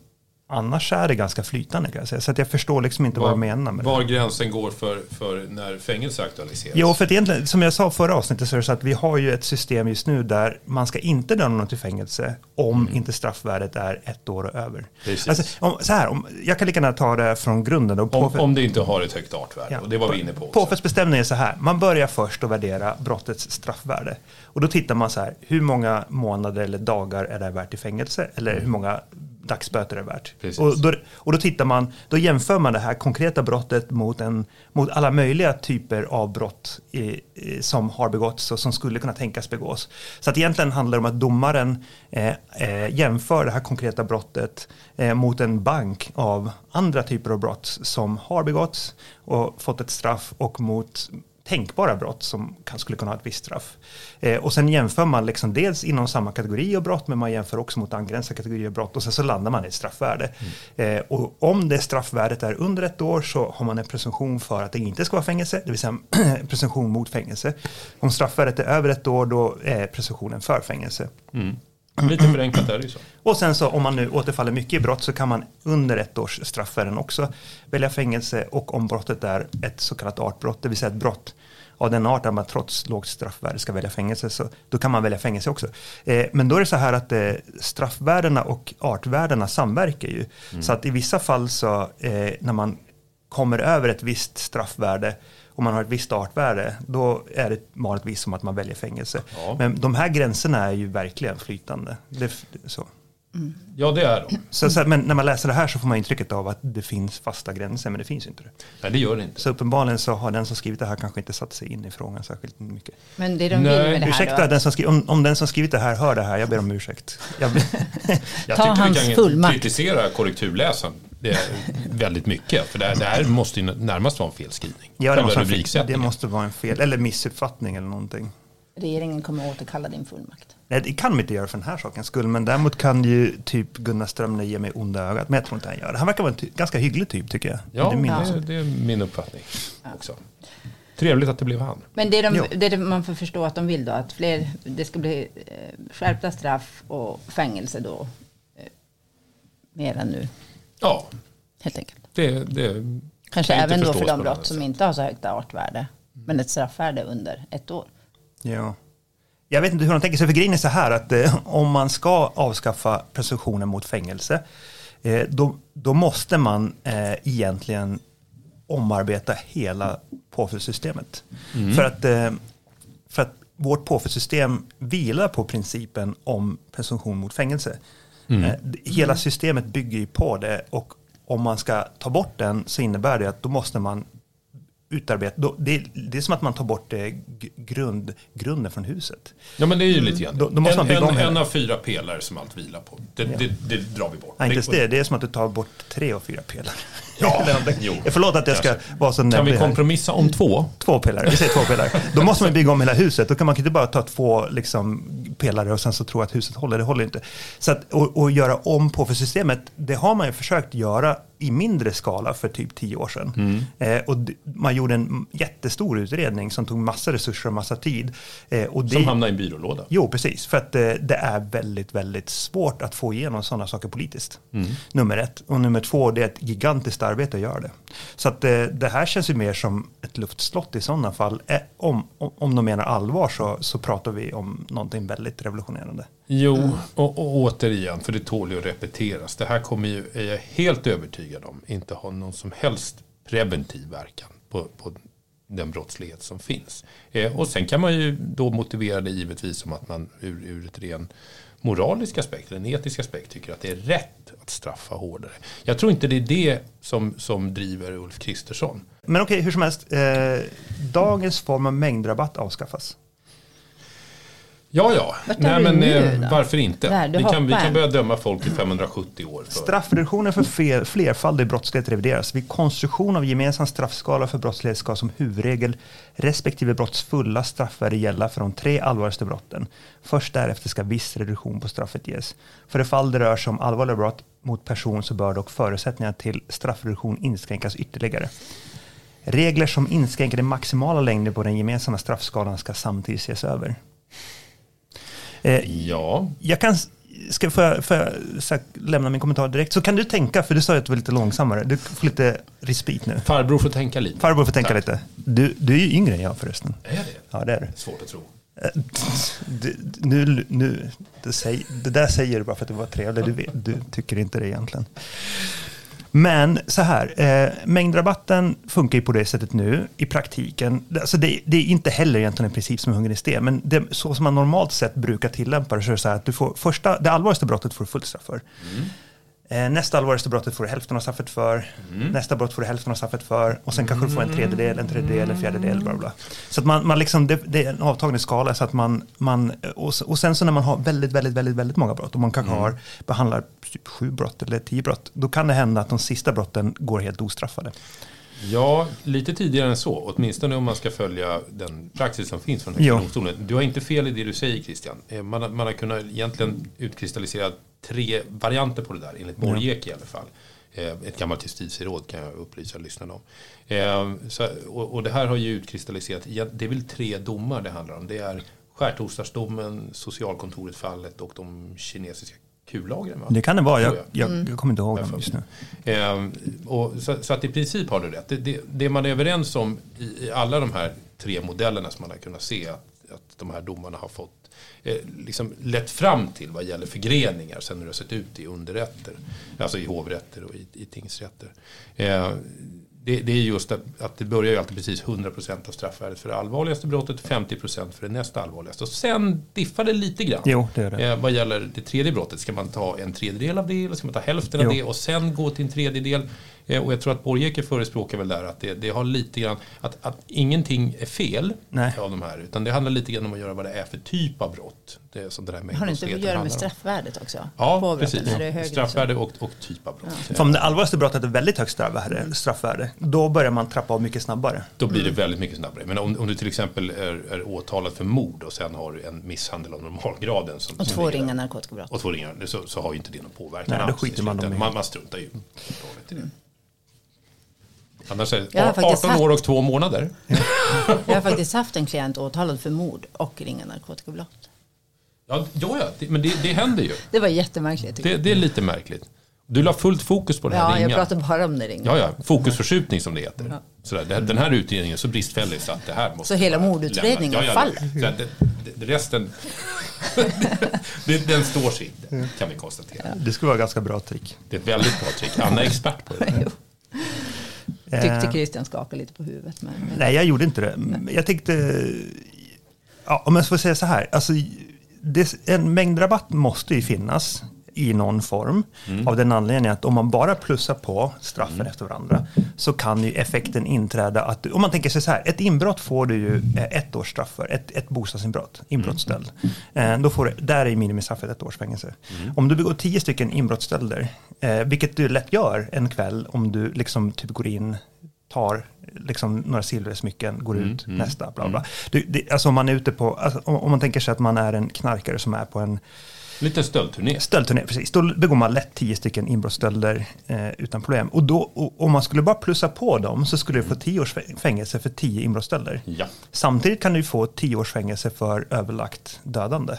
A: Annars är det ganska flytande kan jag säga. Så att jag förstår liksom inte var, vad jag menar med
B: Var det. gränsen går för, för när fängelse aktualiseras?
A: Jo, för att egentligen, som jag sa förra avsnittet så är det så att vi har ju ett system just nu där man ska inte döma någon till fängelse om mm. inte straffvärdet är ett år och över.
B: Precis.
A: Alltså, om, så här, om, jag kan lika gärna ta det från grunden.
B: Då, om, om det inte har ett högt artvärde, ja, och det var vi inne på.
A: Påföljdsbestämningen är så här, man börjar först att värdera brottets straffvärde. Och då tittar man så här, hur många månader eller dagar är det värt i fängelse? Eller hur många dagsböter är värt. Och då, och då tittar man, då jämför man det här konkreta brottet mot, en, mot alla möjliga typer av brott i, i, som har begåtts och som skulle kunna tänkas begås. Så att egentligen handlar det om att domaren eh, eh, jämför det här konkreta brottet eh, mot en bank av andra typer av brott som har begåtts och fått ett straff och mot tänkbara brott som kan, skulle kunna ha ett visst straff. Eh, och sen jämför man liksom dels inom samma kategori av brott men man jämför också mot angränsande kategorier av brott och sen så landar man i ett straffvärde. Mm. Eh, och om det straffvärdet är under ett år så har man en presumtion för att det inte ska vara fängelse, det vill säga presumtion mot fängelse. Om straffvärdet är över ett år då är presumtionen för fängelse.
B: Mm. Lite förenklat är det ju så.
A: Och sen så om man nu återfaller mycket i brott så kan man under ett års straffvärden också välja fängelse och om brottet är ett så kallat artbrott, det vill säga ett brott av den art att man trots lågt straffvärde ska välja fängelse, så då kan man välja fängelse också. Eh, men då är det så här att eh, straffvärdena och artvärdena samverkar ju. Mm. Så att i vissa fall så eh, när man kommer över ett visst straffvärde om man har ett visst artvärde, då är det vanligtvis som att man väljer fängelse. Ja. Men de här gränserna är ju verkligen flytande. Det, så.
B: Mm. Ja, det är de.
A: Så, så, men när man läser det här så får man intrycket av att det finns fasta gränser, men det finns inte det.
B: Nej, det gör det inte.
A: Så uppenbarligen så har den som skrivit det här kanske inte satt sig in i frågan särskilt mycket.
C: Men det de vill med det här
A: Ursäkta, då? Den som skrivit, om, om den som skrivit det här hör det här, jag ber om ursäkt. Jag,
B: jag Ta hans vi kan fullmakt. kritisera korrekturläsaren det är väldigt mycket. För det här, det här måste ju närmast vara en felskrivning.
A: Ja, det måste, det måste vara en fel, eller missuppfattning eller någonting.
C: Regeringen kommer återkalla din fullmakt.
A: Nej, det kan de inte göra för den här sakens skull, men däremot kan ju typ Gunnar Strömner ge mig onda ögat. Men jag tror inte han gör det. Han verkar vara en ty- ganska hygglig typ tycker jag.
B: Ja,
A: det är min
C: Ja.
B: det, det är min uppfattning också. Trevligt att det blev han.
C: Men det, de, det är man får förstå att de vill då, att fler, det ska bli eh, skärpta straff och fängelse då. Eh, mer än nu,
B: Ja,
C: helt enkelt.
B: det, det
C: Kanske även då för de brott som inte har så högt artvärde. Men ett straffvärde under ett år.
A: Ja. Jag vet inte hur de tänker sig, för grejen är så här att eh, om man ska avskaffa presumtionen mot fängelse, eh, då, då måste man eh, egentligen omarbeta hela påföljdssystemet. För, att, eh, för att vårt påföljdssystem vilar på principen om presumtion mot fängelse. Eh, d- hela systemet bygger ju på det och om man ska ta bort den så innebär det att då måste man utarbeta, då, det, det är som att man tar bort eh, grund, grunden från huset.
B: Ja men det är ju lite grann
A: Då- då måste man
B: en,
A: bygga om
B: en,
A: hela.
B: en av fyra pelare som allt vilar på. Det, det, det drar vi bort.
A: Nej, inte ens det. Det är som att du tar bort tre och fyra pelare.
B: Ja,
A: om
B: jo.
A: Förlåt att jag ska
B: Kanske.
A: vara så
B: Kan vi
A: näbbig här.
B: kompromissa om två?
A: Två pelare, vi säger två pelare. Då måste man bygga om hela huset. Då kan man inte bara ta två liksom, pelare och sen så tro att huset håller. Det håller inte. Så att, och, och göra om på för systemet, det har man ju försökt göra i mindre skala för typ tio år sedan. Eh, och man gjorde en jättestor utredning som tog massa resurser och massa tid. Eh, och det,
B: Som hamnar i en byrålåda.
A: Jo, precis. För att eh, det är väldigt, väldigt svårt att få igenom sådana saker politiskt. Nummer ett. Och nummer två, det är ett gigantiskt arbete att göra det. Så att eh, det här känns ju mer som ett luftslott i sådana fall. Eh, om, om, om de menar allvar så, så pratar vi om någonting väldigt revolutionerande.
B: Jo, och, och återigen, för det tål ju att repeteras. Det här kommer ju, är jag helt övertygad om, inte ha någon som helst preventiv verkan på, på den brottslighet som finns. Eh, och sen kan man ju då motivera det givetvis som att man ur, ur ett ren moralisk aspekt, eller en etisk aspekt, tycker att det är rätt att straffa hårdare. Jag tror inte det är det som, som driver Ulf Kristersson.
A: Men okej, hur som helst. Eh, dagens form av mängdrabatt avskaffas.
B: Ja, ja.
C: Vart
B: Nej, men
C: nu
B: eh, varför inte? Vi, kan, vi kan börja döma folk i 570 år. För.
A: Straffreduktionen för fler, flerfaldig brottslighet revideras. Vid konstruktion av gemensam straffskala för brottslighet ska som huvudregel respektive brotts fulla straffvärde gälla för de tre allvarligaste brotten. Först därefter ska viss reduktion på straffet ges. För det fall det rör sig om allvarliga brott mot person så bör dock förutsättningarna till straffreduktion inskränkas ytterligare. Regler som inskränker den maximala längden på den gemensamma straffskalan ska samtidigt ses över. Eh,
B: Ja,
A: jag kan, ska, får jag, får jag här, lämna min kommentar direkt? Så kan du tänka, för du sa ju att du var lite långsammare. Du får lite respit nu.
B: farbror får tänka lite.
A: Farbror får tänka
B: Tack.
A: lite. Du, du är ju yngre än jag förresten.
B: Är det?
A: Ja, det är du.
B: Svårt att tro.
A: Eh, du nu, nu, det, säg, det där säger du bara för att du var trevlig. Du, vet, du tycker inte det egentligen. Men så här, eh, mängdrabatten funkar ju på det sättet nu i praktiken. Alltså det, det är inte heller egentligen en princip som är hungrig sten, men det, så som man normalt sett brukar tillämpa det så är det så här att du får första, det allvarligaste brottet får du fullt straff för. Mm nästa allvarligaste brottet får du hälften av straffet för. Nästa brott får du hälften av straffet för. Och sen kanske du får en tredjedel, en tredjedel, en fjärdedel. Bla bla. Så att man, man liksom, det, det är en avtagande skala. Så att man, man, och, och sen så när man har väldigt, väldigt, väldigt, väldigt många brott och man kanske har, behandlar typ sju brott eller tio brott. Då kan det hända att de sista brotten går helt ostraffade.
B: Ja, lite tidigare än så. Åtminstone om man ska följa den praxis som finns från Högsta domstolen. Du har inte fel i det du säger Christian. Eh, Man har, man har kunnat egentligen utkristallisera tre varianter på det där, enligt Borgek i alla fall. Eh, Ett gammalt justitieråd kan jag upplysa lyssnarna om. Eh, Så, och, och det här har ju utkristalliserat, ja, det är väl tre domar det handlar om. Det är skärtorsdagsdomen, socialkontoret-fallet och de kinesiska kullagren. Va?
A: Det kan det vara, jag, jag, jag kommer inte ihåg
B: Jag
A: dem just nu.
B: Eh, och så, så att i princip har du rätt. Det, det, det man är överens om i, i alla de här tre modellerna som man har kunnat se att, att de här domarna har fått eh, liksom lett fram till vad gäller förgreningar sen hur det har sett ut i underrätter. Alltså i hovrätter och i, i tingsrätter. Eh, det, det är just att, att det börjar ju alltid precis 100% av straffvärdet för det allvarligaste brottet, 50% för det nästa allvarligaste. Och sen diffar det lite grann.
A: Jo, det det.
B: Eh, vad gäller det tredje brottet, ska man ta en tredjedel av det eller ska man ta hälften
A: Jo.
B: av det och sen gå till en tredjedel? Eh, Och jag tror att Borgeke förespråkar väl där att det, det har lite grann, att, att ingenting är fel
A: Nej.
B: av de här. Utan det handlar lite grann om att göra vad det är för typ av brott. Det är som det här
C: Har det inte att göra med straffvärdet också?
B: Ja, precis. Straffvärde och, och typ av brott.
A: För om det allvarligaste brottet är väldigt högt straffvärde, straffvärde, då börjar man trappa av mycket snabbare.
B: Då blir det väldigt mycket snabbare. Men om, om du till exempel är, är åtalad för mord och sen har en misshandel av normalgraden. Som,
C: Och två ringa
B: där,
C: narkotikabrott.
B: Och två ringar, så, så har ju inte det någon påverkan
A: Nej,
B: alls
A: man
B: man, man struntar ju helt och hållet i det. Annars är
C: Jag
B: det
C: faktiskt
B: 18 år
C: haft-
B: och två månader.
C: Jag har faktiskt haft en klient åtalad för mord och ringa narkotikabrott.
B: Ja, ja, ja det, men det, det händer ju.
C: Det var jättemärkligt.
B: Det, det är lite märkligt. Du la fullt fokus på
C: jag.
B: det här
C: Ja, jag
B: ringa.
C: pratar bara om det ringa.
B: Ja, ja, fokusförskjutning som det heter. Sådär, det- den här utredningen är så bristfällig så att det här måste
C: Så hela mordutredningen
B: lämnas.
C: faller?
B: Så att det, det, resten, den står sig inte, kan vi konstatera.
A: Det skulle vara ett ganska bra trick.
B: Det är ett väldigt bra trick. Anna är expert på det.
C: Tyckte
A: Eh,
C: Christian skakade lite på huvudet. Men, men
A: Nej, jag gjorde inte det. Jag tänkte, ja, om jag får säga så här, alltså, det, en mängdrabatt måste ju finnas i någon form. Av den anledningen att om man bara plussar på straffen efter varandra så kan ju effekten inträda att, om man tänker sig så här, ett inbrott får du ju eh, ett års straff för, ett, ett bostadsinbrott, inbrottsstöld. Eh, Då får du, där är minimistraffet ett års fängelse. Om du begår tio stycken inbrottsstölder, eh, vilket du lätt gör en kväll om du liksom typ går in tar liksom några silversmycken, går ut, nästa, bla bla. Du, det, alltså om man är ute på, alltså, om, om man tänker sig att man är en knarkare som är på en
B: Lite stöldturné.
A: stöldturné, precis, då begår man lätt tio stycken inbrottsstölder eh, utan problem. Och då, och, om man skulle bara plussa på dem så skulle du få tio års fä- fängelse för tio inbrottsstölder.
B: Ja.
A: Samtidigt kan du få tio års fängelse för överlagt dödande.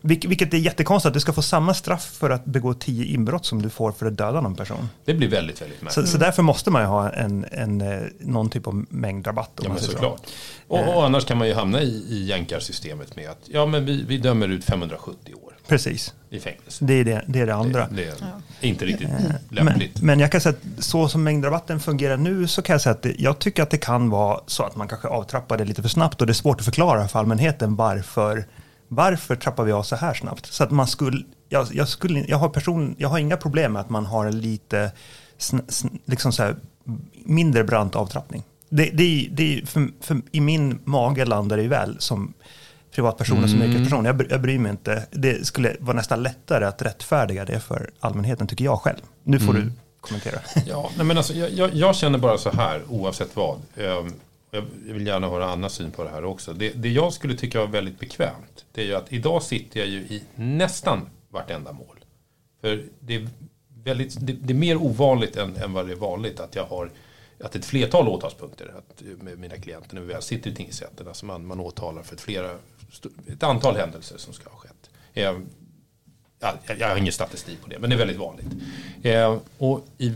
A: Vilk, vilket är jättekonstigt, att du ska få samma straff för att begå tio inbrott som du får för att döda någon person.
B: Det blir väldigt, väldigt
A: Så,
B: märkligt.
A: så därför måste man ju ha en, en, eh, någon typ av mängdrabatt.
B: Ja, men
A: säger så.
B: såklart. Och, och annars kan man ju hamna i, i jänkarsystemet med att ja, men vi, vi dömer ut 570 år
A: Precis,
B: i fängelse.
A: det är det, det, är det andra.
B: Det, det är inte riktigt
A: Men,
B: lämpligt.
A: men jag kan säga att så som mängdrabatten fungerar nu så kan jag säga att det, jag tycker att det kan vara så att man kanske avtrappar det lite för snabbt och det är svårt att förklara för allmänheten varför, varför trappar vi av så här snabbt. Så att man skulle, jag, jag, skulle, jag, har person, jag har inga problem med att man har en lite sn, sn, liksom så här, mindre brant avtrappning. Det, det, det, för, för, I min mage landar det ju väl som privatperson och som yrkesperson. Jag, jag bryr mig inte. Det skulle vara nästan lättare att rättfärdiga det för allmänheten, tycker jag själv. Nu får du kommentera.
B: Ja, nej, men alltså, jag, jag, jag känner bara så här, oavsett vad. Ehm, Jag vill gärna höra Annas syn på det här också. Det, det jag skulle tycka var väldigt bekvämt, det är ju att idag sitter jag ju i nästan vartenda mål. För det är, väldigt, det, det är mer ovanligt än, än vad det är vanligt att jag har att ett flertal åtalspunkter att, eh, med mina klienter när vi väl sitter i tingsrätten. Alltså man, man åtalar för ett, flera, ett antal händelser som ska ha skett. Eh, jag, jag har ingen statistik på det, men det är väldigt vanligt. Eh, och i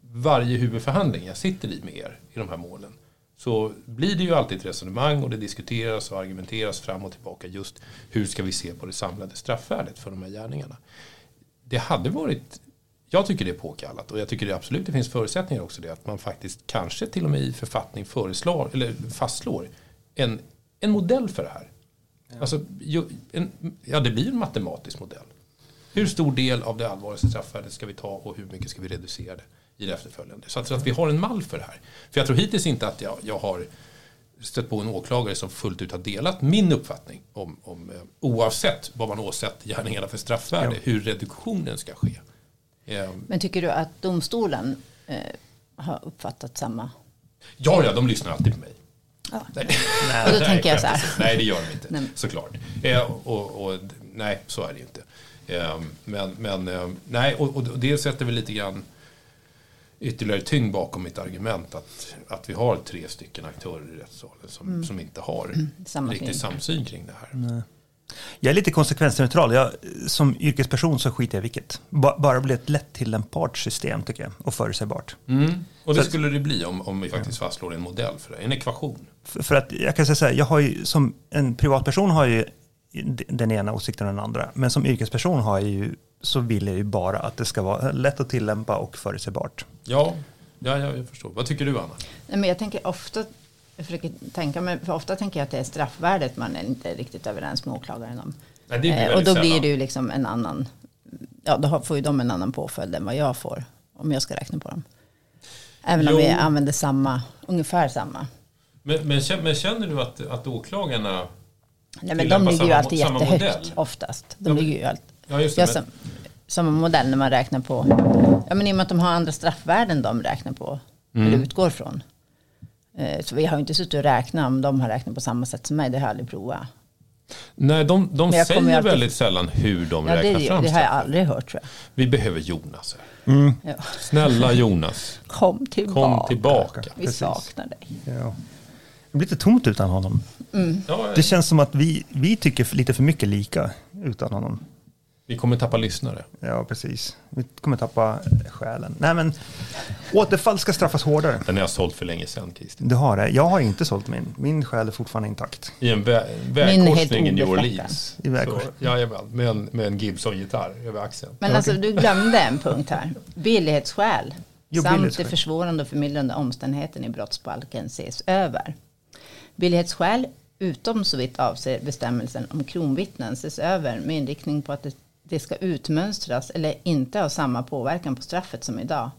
B: varje huvudförhandling jag sitter i med er i de här målen så blir det ju alltid ett resonemang och det diskuteras och argumenteras fram och tillbaka just hur ska vi se på det samlade straffvärdet för de här gärningarna. Det hade varit, jag tycker det är påkallat och jag tycker det absolut det finns förutsättningar också det att man faktiskt kanske till och med i författning föreslår eller fastslår en, en modell för det här. Alltså, ju, en, ja, det blir en matematisk modell. Hur stor del av det allvarligaste straffvärdet ska vi ta och hur mycket ska vi reducera det i det efterföljande? Så att, så att vi har en mall för det här. För jag tror hittills inte att jag, jag har stött på en åklagare som fullt ut har delat min uppfattning om, om eh, oavsett vad man åsett gärningarna för straffvärde, hur reduktionen ska ske. Eh,
C: Men tycker du att domstolen eh, har uppfattat samma?
B: Ja, ja, de lyssnar alltid på mig.
C: Ja.
B: Nej,
C: Och då
B: nej,
C: tänker jag så här.
B: Nej, det gör de inte.
C: Nej.
B: Såklart. Eh, och, och, nej, så är det ju inte. Eh, men men eh, nej, och, och det sätter väl lite grann ytterligare tyngd bakom mitt argument att, att vi har tre stycken aktörer i rättssalen som, som inte har
C: Mm. Samma
B: riktig
C: syn.
B: samsyn kring det här.
A: Jag är lite konsekvensneutral. Jag, som yrkesperson så skiter jag i vilket. Ba, bara blir ett lätt tillämpbart system tycker jag. Och förutsägbart.
B: Mm. Och det
A: Så-
B: skulle det bli om, om vi faktiskt fastslår en modell för det, en ekvation.
A: För, för att jag kan säga så här, jag har ju, som en privatperson har jag ju den ena åsikten och den andra. Men som yrkesperson har jag ju, så vill jag ju bara att det ska vara lätt att tillämpa och förutsägbart.
B: Ja, ja, ja jag förstår. Vad tycker du Anna?
C: Nej, men jag tänker ofta, jag försöker tänka mig, för ofta tänker jag att det är straffvärdet man är inte riktigt överens med åklagaren om.
B: Nej,
C: Eh, och då blir det ju liksom en annan, ja då får ju de en annan påföljd än vad jag får om jag ska räkna på dem. Även om
B: Jo.
C: vi använder samma, ungefär samma.
B: Men, men, känner, men känner du att, att åklagarna...
C: Nej, men de ligger ju alltid jättehögt
B: modell?
C: oftast. De
B: Ja,
C: ligger ju alltid,
B: Ja, just det.
C: ja,
B: men,
C: som, samma modell när man räknar på. Ja, men i och med att de har andra straffvärden de räknar på.
B: Mm.
C: Eller utgår från. Eh, Så vi har ju inte suttit och räknat om de har räknat på samma sätt som mig. Det har jag aldrig provat.
B: nej, de, de säger
C: alltid-
B: väldigt sällan hur de
C: Ja,
B: räknar
C: det,
B: fram
C: det har jag aldrig hört tror jag.
B: Vi behöver Jonas.
A: Mm.
C: Ja.
B: Snälla Jonas,
C: Kom tillbaka.
B: kom tillbaka.
C: Vi
A: Precis.
C: saknar dig.
A: Ja. Det blir lite tomt utan honom.
B: Ja,
A: Det känns som att vi, vi tycker lite för mycket lika utan honom.
B: Vi kommer tappa lyssnare.
A: Ja, precis. Vi kommer tappa själen. Nej, men återfall ska straffas hårdare.
B: Den har jag sålt för länge sedan, Christer.
A: Du har det. Jag har inte sålt min. Min själ är fortfarande intakt.
B: I en vä- vägkorsning i New. Orleans.
A: I
B: jajamän, med en, med en Gibson-gitarr över axeln.
C: Men
A: Ja,
C: alltså du glömde en punkt här. Billighetsskäl.
A: Jo,
C: samt
A: billighetsskäl.
C: det försvårande och förmildrande omständigheten i brottsbalken ses över. Billighetsskäl, utom så vitt avser bestämmelsen om kronvittnen, ses över med inriktning på att det, det ska utmönstras eller inte ha samma påverkan på straffet som idag.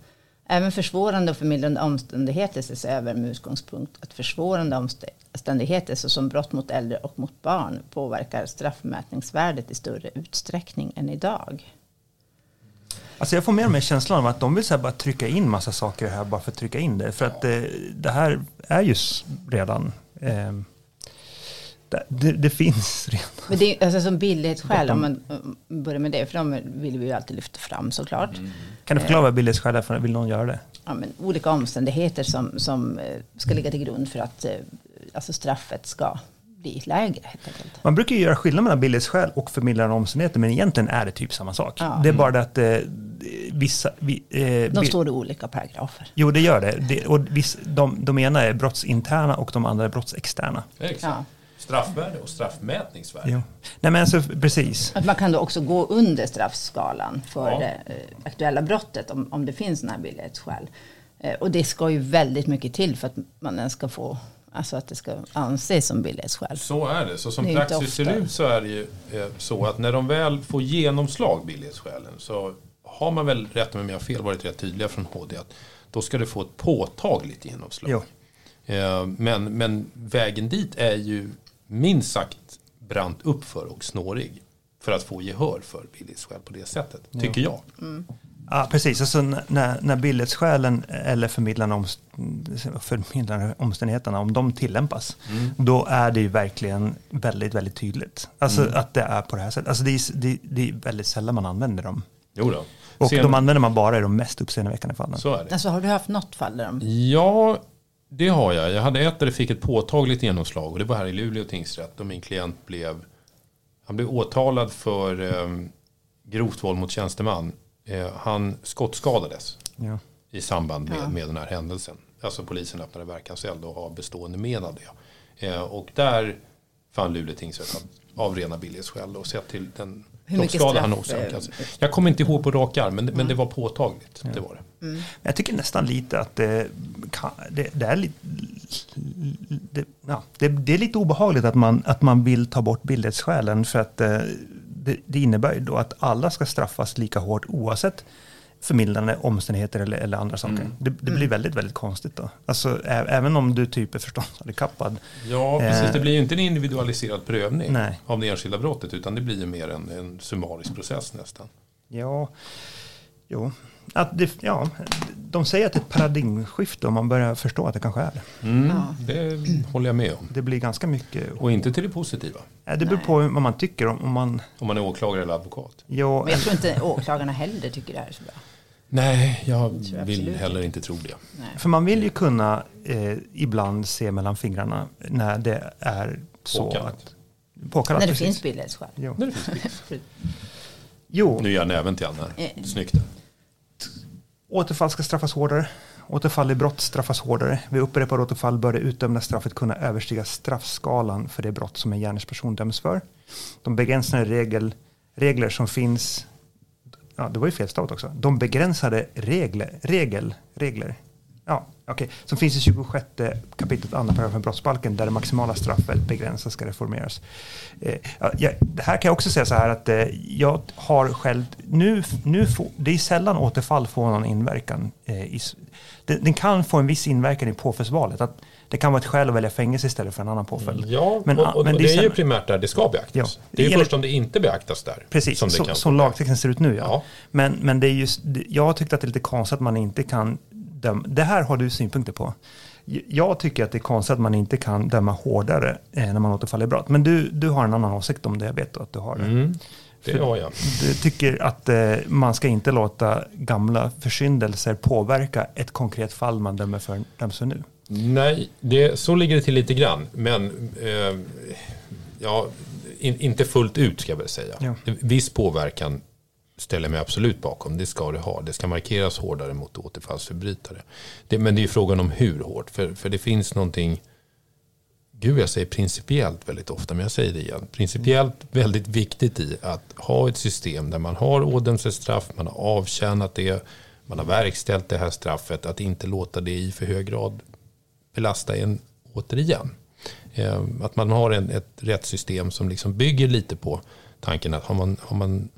C: Även försvårande och förmildrande omständigheter ses över med utgångspunkt att försvårande omständigheter såsom brott mot äldre och mot barn påverkar straffmätningsvärdet i större utsträckning än idag.
A: Alltså jag får mer och mer känslan av att de vill så här bara trycka in massa saker här bara för att trycka in det. För att det, det här är ju redan... Eh, det, det, finns redan.
C: Men det är alltså som billighetsskäl, om man börjar med det, för de vill vi ju alltid lyfta fram såklart.
A: Kan du förklara vad billighetsskäl är? för? Vill någon göra det?
C: Ja, men olika omständigheter som, som eh, ska ligga till grund för att eh, alltså straffet ska bli lägre helt enkelt.
A: Man brukar ju göra skillnad mellan billighetsskäl och förmildrande omständigheter, men egentligen är det typ samma sak.
C: Ja.
A: Det är bara det att eh, vissa... Vi, eh,
C: De står i olika paragrafer.
A: Jo, det gör det. det och viss, de, de ena är brottsinterna och de andra är brottsexterna.
B: Exakt.
C: Ja.
B: Straffvärde och straffmätningsvärde.
A: Jo. Nej, men alltså precis.
C: Att man kan då också gå under straffskalan för
B: Ja.
C: det eh, aktuella brottet om, om det finns sådana här billighetsskäl. Eh, och det ska ju väldigt mycket till för att man ens ska få, alltså att det ska anses som billighetsskäl.
B: Så är det. Så som
C: Det
B: praxis ser ut så är det ju eh, så att när de väl får genomslag, billighetsskälen, så har man väl, rätt om jag har fel, varit rätt tydliga från HD att då ska det få ett påtagligt genomslag.
A: Jo.
B: Men, men vägen dit är ju minst sagt brant uppför och snårig för att få gehör för billighetsskäl på det sättet, tycker jag.
A: Ja, precis. Alltså, när, när billighetsskälen eller omst förmildrande omständigheterna, om de tillämpas, då är det ju verkligen väldigt, väldigt tydligt. Alltså att det är på det här sättet. Alltså, det, är, det, det är väldigt sällan man använder dem.
B: Jo då.
A: Och
B: Sen-
A: de använder man bara i de mest uppseendeväckande fallen.
B: Så är det.
C: Alltså har du haft något fall där de...
B: Ja, det har jag. Jag hade ett där det fick ett påtagligt genomslag och det var här i Luleå tingsrätt och min klient blev, han blev åtalad för eh, grovt våld mot tjänsteman. Eh, han skottskadades
A: Ja.
B: i samband med, med den här händelsen. Alltså polisen öppnade verkanseld och har bestående men av det. Eh, och där fann Luleå tingsrätt att av rena billighetsskäl och sett till den
C: Hur mycket
B: kroppsskada han
C: eh,
B: Jag kommer inte ihåg på rak arm men, men det var påtagligt. Det var det.
C: Mm.
A: Jag tycker nästan lite att det, det, det är lite... Det, ja, det, det är lite obehagligt att man, att man vill ta bort billighetsskälen för att eh, det, det innebär ju då att alla ska straffas lika hårt oavsett förmildrande omständigheter eller, eller andra saker. Det, det blir väldigt, väldigt konstigt då. Alltså ä, även om du typ är förståndshandikappad.
B: Ja, precis.
A: Eh,
B: Det blir ju inte en individualiserad prövning
A: Nej.
B: av det enskilda brottet utan det blir ju mer en, en summarisk process nästan.
A: Ja, jo. Att det, ja, de säger att det är ett paradigmskifte om man börjar förstå att det kanske är det.
B: Mm,
C: Ja.
B: Det håller jag med om.
A: Det blir ganska mycket...
B: Och inte till det positiva.
A: Det beror
C: Nej.
A: på vad man tycker. Om om man...
B: Om man är åklagare eller advokat.
A: Ja,
C: Men jag tror inte åklagarna heller tycker det här är så bra.
B: Nej, jag
C: jag
B: vill heller inte tro det.
C: Nej.
A: För man vill ju kunna eh, ibland se mellan fingrarna när det är så
B: Påkallat.
A: att... Påkallat.
C: När det
A: precis.
C: finns billighetsskäl.
A: Jo.
B: När det finns bild.
A: jo,
B: Nu gör jag näven till Anna.
C: Eh.
B: Snyggt.
A: återfall ska straffas hårdare. Återfall i brott straffas hårdare. Vid upprepade återfall bör det utdömda straffet kunna överstiga straffskalan för det brott som en gärningsperson döms för. De begränsande regel, regler som finns Ja, det var ju felstavat också. De begränsade regler, regel, regler ja, okej, som finns i 26 kapitlet andra paragrafen brottsbalken där det maximala straffet begränsas ska reformeras. Eh, ja, det här kan jag också säga så här att eh, jag har själv nu, nu få, det är sällan återfall får någon inverkan. Eh, i, den, den, kan få en viss inverkan i påföljdsvalet. Att det kan vara ett skäl att välja fängelse istället för en annan påföljd.
B: Ja, men, och, och, men det, är, det är ju primärt där det ska beaktas. Ja, det är ju först om det inte beaktas där.
A: Precis, som, som, som lagtexten ser ut nu. Ja. ja. Men, men det är just, jag har tyckt att det är lite konstigt att man inte kan döma. Det här har du synpunkter på. Jag tycker att det är konstigt att man inte kan döma hårdare eh, när man återfaller i brott. Men du, du har en annan åsikt om det, jag vet att du har det. Mm,
B: det har jag.
A: Du tycker att eh, man ska inte låta gamla försyndelser påverka ett konkret fall man dömer för, döms för nu?
B: Nej, det, så ligger det till lite grann. Men eh, ja, in, inte fullt ut ska jag väl säga. Ja. Viss påverkan ställer mig absolut bakom. Det ska det ha. Det ska markeras hårdare mot återfallsförbrytare. Det, men det är frågan om hur hårt. För, för det finns någonting, gud jag säger principiellt väldigt ofta, men jag säger det igen. Principiellt väldigt viktigt i att ha ett system där man har ådömts ett straff, man har avtjänat det, man har verkställt det här straffet, att inte låta det i för hög grad belasta en återigen. Eh, att man har en, ett rättssystem som liksom bygger lite på tanken att har man, har man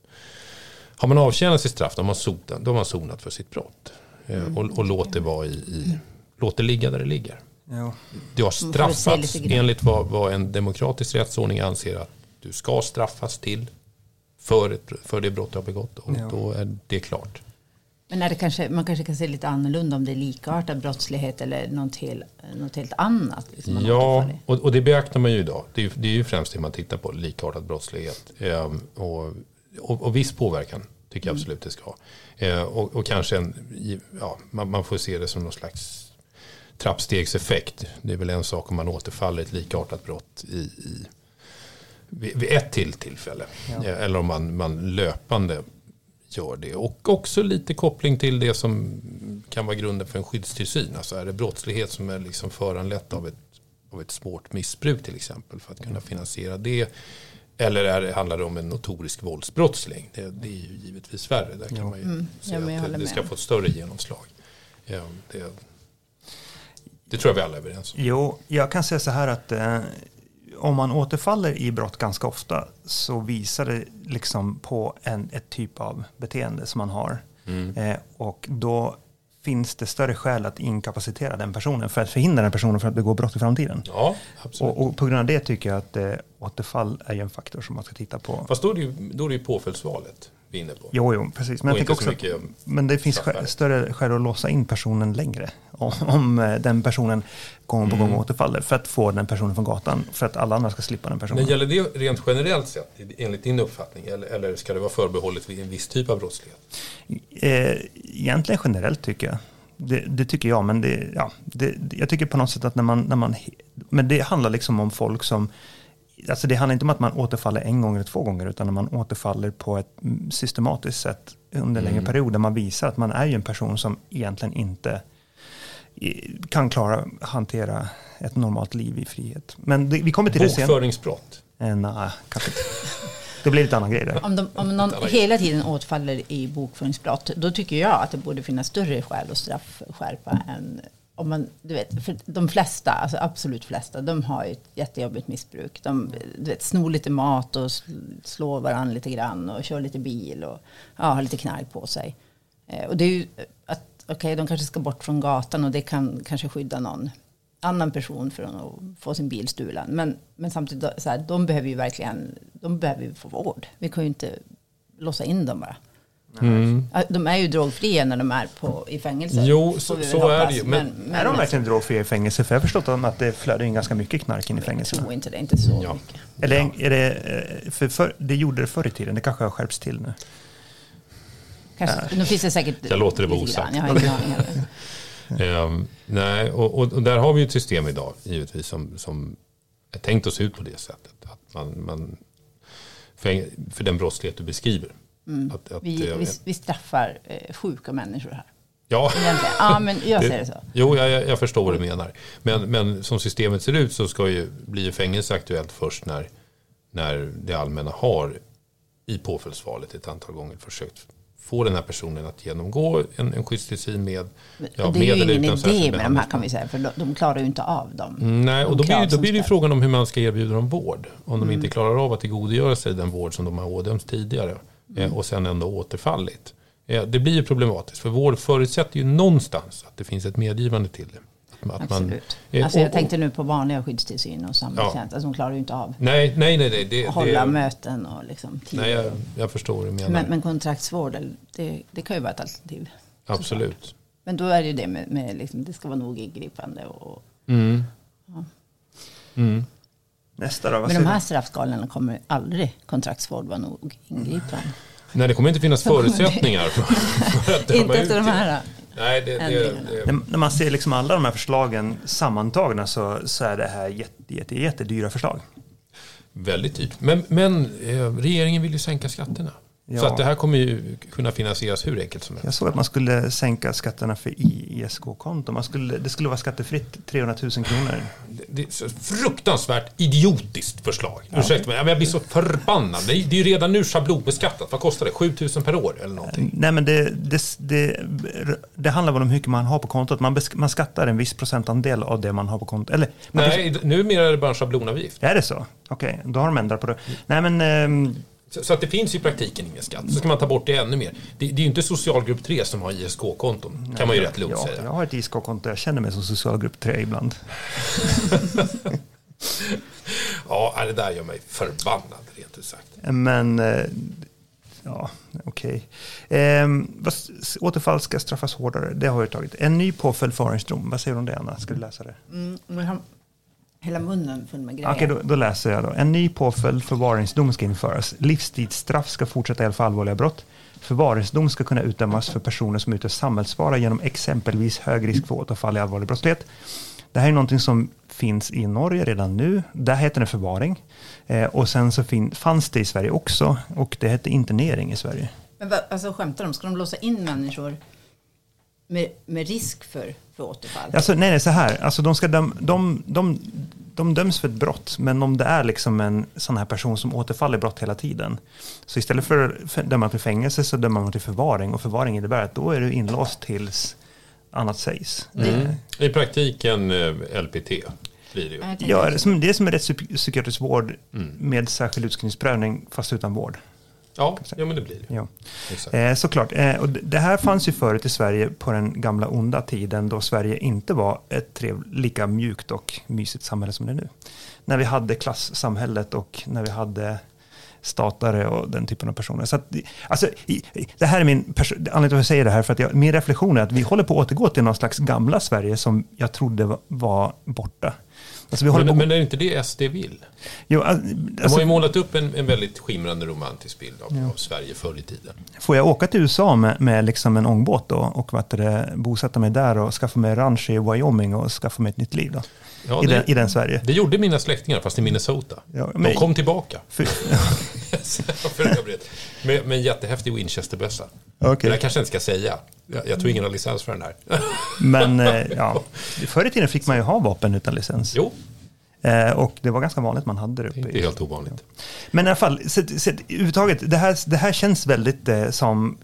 B: har man avtjänat sitt straff, då har man sonat, då har man sonat för sitt brott. Eh, mm. Och, och låt det vara i, i, låt det ligga där det ligger. Ja. Du har straffats enligt vad, vad, en demokratisk rättsordning anser att du ska straffas till för, ett, för det brott du har begått. Och ja. då är det klart.
C: Men är det kanske, man kanske kan se lite annorlunda om det är likartad brottslighet eller något, helt, något helt annat?
B: Liksom ja, och, och, det beaktar man ju idag. Det är, det är ju främst det man tittar på, likartad brottslighet. Ehm, och och, och viss påverkan tycker jag mm. absolut det ska ha. Eh, och, och, kanske en, ja, man, man, får se det som någon slags trappstegseffekt. Det är väl en sak om man återfaller i ett likartat brott i, i, vid, vid ett till tillfälle. Ja. Eh, eller om man, man löpande gör det. Och också lite koppling till det som kan vara grunden för en skyddstillsyn. Alltså är det brottslighet som är liksom föranlett av ett, av ett svårt missbruk till exempel för att kunna finansiera det eller är det, handlar det om en notorisk våldsbrottsling? Det, det är ju givetvis värre. Där kan ja. man ju mm. säga ja, att det, det ska få ett större genomslag. Ja, det, det, tror jag vi alla är överens om.
A: Jo, jag kan säga så här att eh, om man återfaller i brott ganska ofta så visar det liksom på en, ett typ av beteende som man har. Mm. Eh, och då finns det större skäl att inkapacitera den personen för att förhindra den personen från att begå brott i framtiden.
B: Ja, absolut.
A: Och, och på grund av det tycker jag att eh, återfall är en faktor som man ska titta på.
B: Fast då är det ju, då är det ju påföljdsvalet vi är inne på.
A: Jo, jo, precis. Men, jag också, men det finns skäl, större skäl att låsa in personen längre. Om, om eh, den personen gång på gång mm. återfaller. För att få den personen från gatan. För att alla andra ska slippa den personen.
B: Men gäller det rent generellt sett, enligt din uppfattning? Eller, eller ska det vara förbehållet vid en viss typ av brottslighet?
A: Eh, egentligen generellt tycker jag. Det, det, tycker jag, men det, ja, det, jag tycker på något sätt att när man, när man... Men det handlar liksom om folk som... Alltså det handlar inte om att man återfaller en gång eller två gånger, utan när man återfaller på ett systematiskt sätt under en längre mm. period, där man visar att man är ju en person som egentligen inte kan klara hantera ett normalt liv i frihet. Men det, vi kommer till det
B: sen. Bokföringsbrott?
A: Eh, nej, kanske inte. Det blir lite annan grej där.
C: Om, de, om någon hela tiden återfaller i bokföringsbrott, då tycker jag att det borde finnas större skäl att straffskärpa än om man, du vet, för de flesta, alltså absolut flesta, de har ju ett jättejobbigt missbruk. De du vet, snor lite mat och slår varandra lite grann och kör lite bil och ja, har lite knark på sig. Eh, och det är ju att, okej, okay, de kanske ska bort från gatan och det kan kanske skydda någon annan person från att få sin bil stulen. Men, men samtidigt, så här, de behöver ju verkligen de behöver ju få vård. Vi kan ju inte låsa in dem bara. Mm. De är ju drogfria när de är på, i fängelse.
B: Jo, så, så är det ju. Men,
A: men, är de verkligen drogfria i fängelse? För jag har förstått att det flödar in ganska mycket knark in i fängelserna.
C: Jag tror inte det, inte så ja. mycket.
A: Eller är det, eh, för, för, det gjorde det förr i tiden, det kanske har skärpts till nu.
C: Kanske, ja. Nu finns det säkert
B: Jag låter det vara osagt. um, nej, och, och, och, där har vi ett system idag, givetvis, som, som är tänkt att se ut på det sättet. Att man, man för, för den brottslighet du beskriver.
C: Mm. Att, att, vi, vi, vi, straffar eh, sjuka människor här.
B: Ja.
C: ja, men jag ser det så.
B: Jo, jag, jag förstår vad du menar. Men, men som systemet ser ut så ska ju, blir fängelse aktuellt först när, när det allmänna har i påföljdsvalet ett antal gånger försökt få den här personen att genomgå en, en skyddstillsyn med
C: ja, Det är ju ingen idé med de här kan vi säga, för de, de klarar ju inte av dem.
B: Mm, nej, och då blir, då blir det ju frågan om hur man ska erbjuda dem vård. Om de mm. inte klarar av att tillgodogöra sig den vård som de har ådömts tidigare. Eh, och sen ändå återfallit. Eh, Det blir ju problematiskt för vård förutsätter ju någonstans att det finns ett medgivande till det. Att man-
C: Absolut.
B: eh,
C: alltså jag tänkte nu på vanliga skyddstillsyn och samhällstjänst. Alltså de klarar ju inte av
B: Nej, nej, nej. nej det,
C: att hålla
B: det,
C: möten och liksom tid.
B: nej jag, jag förstår vad du menar.
C: men, men kontraktsvård, det, det kan ju vara ett alternativ.
B: Absolut.
C: Men då är det ju det med, med liksom, det ska vara nog ingripande. Och,
B: Mm. Mm.
A: Nästa då? Vad
C: med de här straffskalorna kommer aldrig kontraktsvård vara nog ingripande.
B: Nej, det kommer inte finnas förutsättningar för, för att döma
C: inte efter de här.
B: Nej, det, det, det,
A: När- När man ser liksom alla de här förslagen sammantagna så, så är det här jätte, jätte, jättedyra förslag.
B: Väldigt dyrt. Men, men eh, regeringen vill ju sänka skatterna.
A: Ja.
B: Så att det här kommer ju kunna finansieras hur enkelt som helst.
A: Jag såg att man skulle sänka skatterna för ISK-konton. Skulle, det skulle vara skattefritt 300 000 kronor.
B: Det, det är fruktansvärt idiotiskt förslag. Ursäkta mig, men jag blir så förbannad. Det är, det är ju redan nu schablonbeskattat. Vad kostar det? 7 000 per år eller någonting?
A: Nej, men det, det, det, handlar väl om hur mycket man har på kontot. Man, besk- man skattar en viss procentandel av det man har på kontot. Eller,
B: Nej, numera är det bara en schablonavgift.
A: Är det så? Okej, då har de ändrat på det. Nej, men ehm,
B: Så, så att det finns i praktiken ingen skatt. Så ska man ta bort det ännu mer. Det, det är ju inte socialgrupp 3 som har ISK-konton. Kan man ju rätt lugnt
A: ja,
B: säga.
A: jag har ett ISK-konto. Jag känner mig som socialgrupp 3 ibland.
B: Ja, det där gör mig förbannad rent ut sagt.
A: Men, eh, ja, okej. Ehm, vad s- återfall ska straffas hårdare. Det har jag tagit. En ny påföljd förvaringsdom. Vad säger du om det, Anna? Ska du läsa det?
C: Mm, hela munnen full med grejer.
A: Okej, då, då läser jag då. En ny påföljd förvaringsdom ska införas. Livstidsstraff ska fortsätta gälla för allvarliga brott. Förvaringsdom ska kunna utdömas för personer som utgör samhällsfara genom exempelvis hög risk för återfall i allvarlig brottslighet. Det här är någonting som finns i Norge redan nu. Där heter det förvaring. Eh, och sen så fin- fanns det i Sverige också. Och det hette internering i Sverige.
C: Men alltså skämtar de? Ska de låsa in människor med, med risk för, för återfall?
A: Alltså, nej, nej, så här. Alltså, de, ska döm, de, de, de döms för ett brott, men om det är liksom en sån här person som återfaller i brott hela tiden. Så istället för att döma till fängelse så dömer man till förvaring. Och förvaring innebär att då är du inlåst tills annat sägs.
B: Mm. I praktiken eh, LPT blir det ju.
C: Ja,
A: det är som, det är som en rättspsykiatrisk vård med särskild utskrivningsprövning fast utan vård.
B: Ja, ja, men det blir det.
A: Ja. Eh, såklart. Eh, och det- här fanns ju förut i Sverige på den gamla onda tiden då Sverige inte var ett trev, lika mjukt och mysigt samhälle som det är nu. När vi hade klassamhället och när vi hade statare och den typen av personer. Så att, alltså, det här är min perso- anledning till att jag säger det här, för att jag, min reflektion är att vi håller på att återgå till någon slags gamla Sverige som jag trodde var borta. Alltså,
B: Men,
A: på,
B: men är det inte det SD vill?
A: jo, al-
B: De har
A: alltså,
B: ju målat upp en, en väldigt skimrande romantisk bild av, av Sverige förr i tiden.
A: Får jag åka till USA med, med liksom en ångbåt då och vad det, bosätta mig där och skaffa mig ranch i Wyoming och skaffa mig ett nytt liv då?
B: Ja,
A: I,
B: det,
A: den, I den Sverige.
B: det gjorde mina släktingar, fast i Minnesota.
A: Ja,
B: De
A: men-
B: kom tillbaka.
A: För,
B: För övrigt. Med, med en jättehäftig Winchesterbössa. Det
A: Okej.
B: där kanske jag inte ska säga. Jag, jag tror ingen har licens för den här.
A: Men eh, ja, förr i tiden fick man ju ha vapen utan licens.
B: Jo,
A: Eh, och det var ganska vanligt man hade det
B: det är
A: uppe
B: inte
A: i.
B: helt ovanligt.
A: Men i alla fall, så, så, överhuvudtaget, det här, det här känns väldigt eh, som,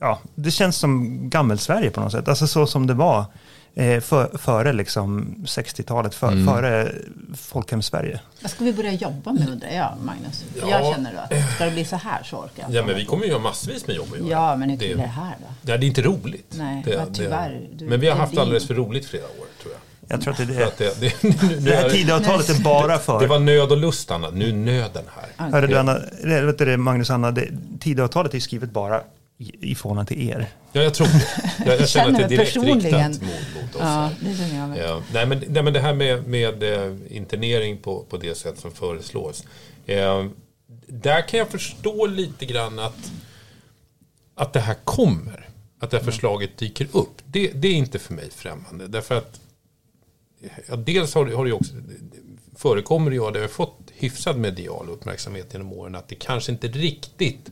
A: ja, det känns som gammel-Sverige på något sätt. Alltså så som det var eh, för, före liksom 60-talet, för,
B: Mm.
A: före folkhem-Sverige.
C: Vad ska vi börja jobba med undrar jag, Magnus?
B: Ja.
C: Jag känner att ska det bli så här så orkar jag inte
B: Ja, men vi kommer ju ha massvis med jobb att göra.
C: Ja, men kul
B: Det-
C: är det här då?
B: Ja, det är inte roligt.
C: Nej,
B: det,
C: tyvärr. Du-
B: men vi har
C: det
B: haft alldeles för roligt flera år, tror jag.
A: Jag tror att det är det.
B: det, det,
A: Det här
B: är-
A: Tidöavtalet är bara för...
B: det var nöd och lust, Anna. Nu är nöden här.
A: Hörde du, Anna, vet du det, Magnus Anna, det, Tidöavtalet är skrivet bara i, i förhållande till er.
B: Ja, jag tror det. Jag, jag känner att det är direkt
C: personligen.
B: riktat mot, mot oss.
C: Ja, jag.
B: Ja, nej, men, nej, men det här med, med eh, internering på, på det sätt som föreslås. Eh, där kan jag förstå lite grann att, att det här kommer. Att det här förslaget dyker upp. Det, det är inte för mig främmande. Därför att ja, dels har, har det också förekommer och det har fått hyfsad medial uppmärksamhet genom åren, att det kanske inte riktigt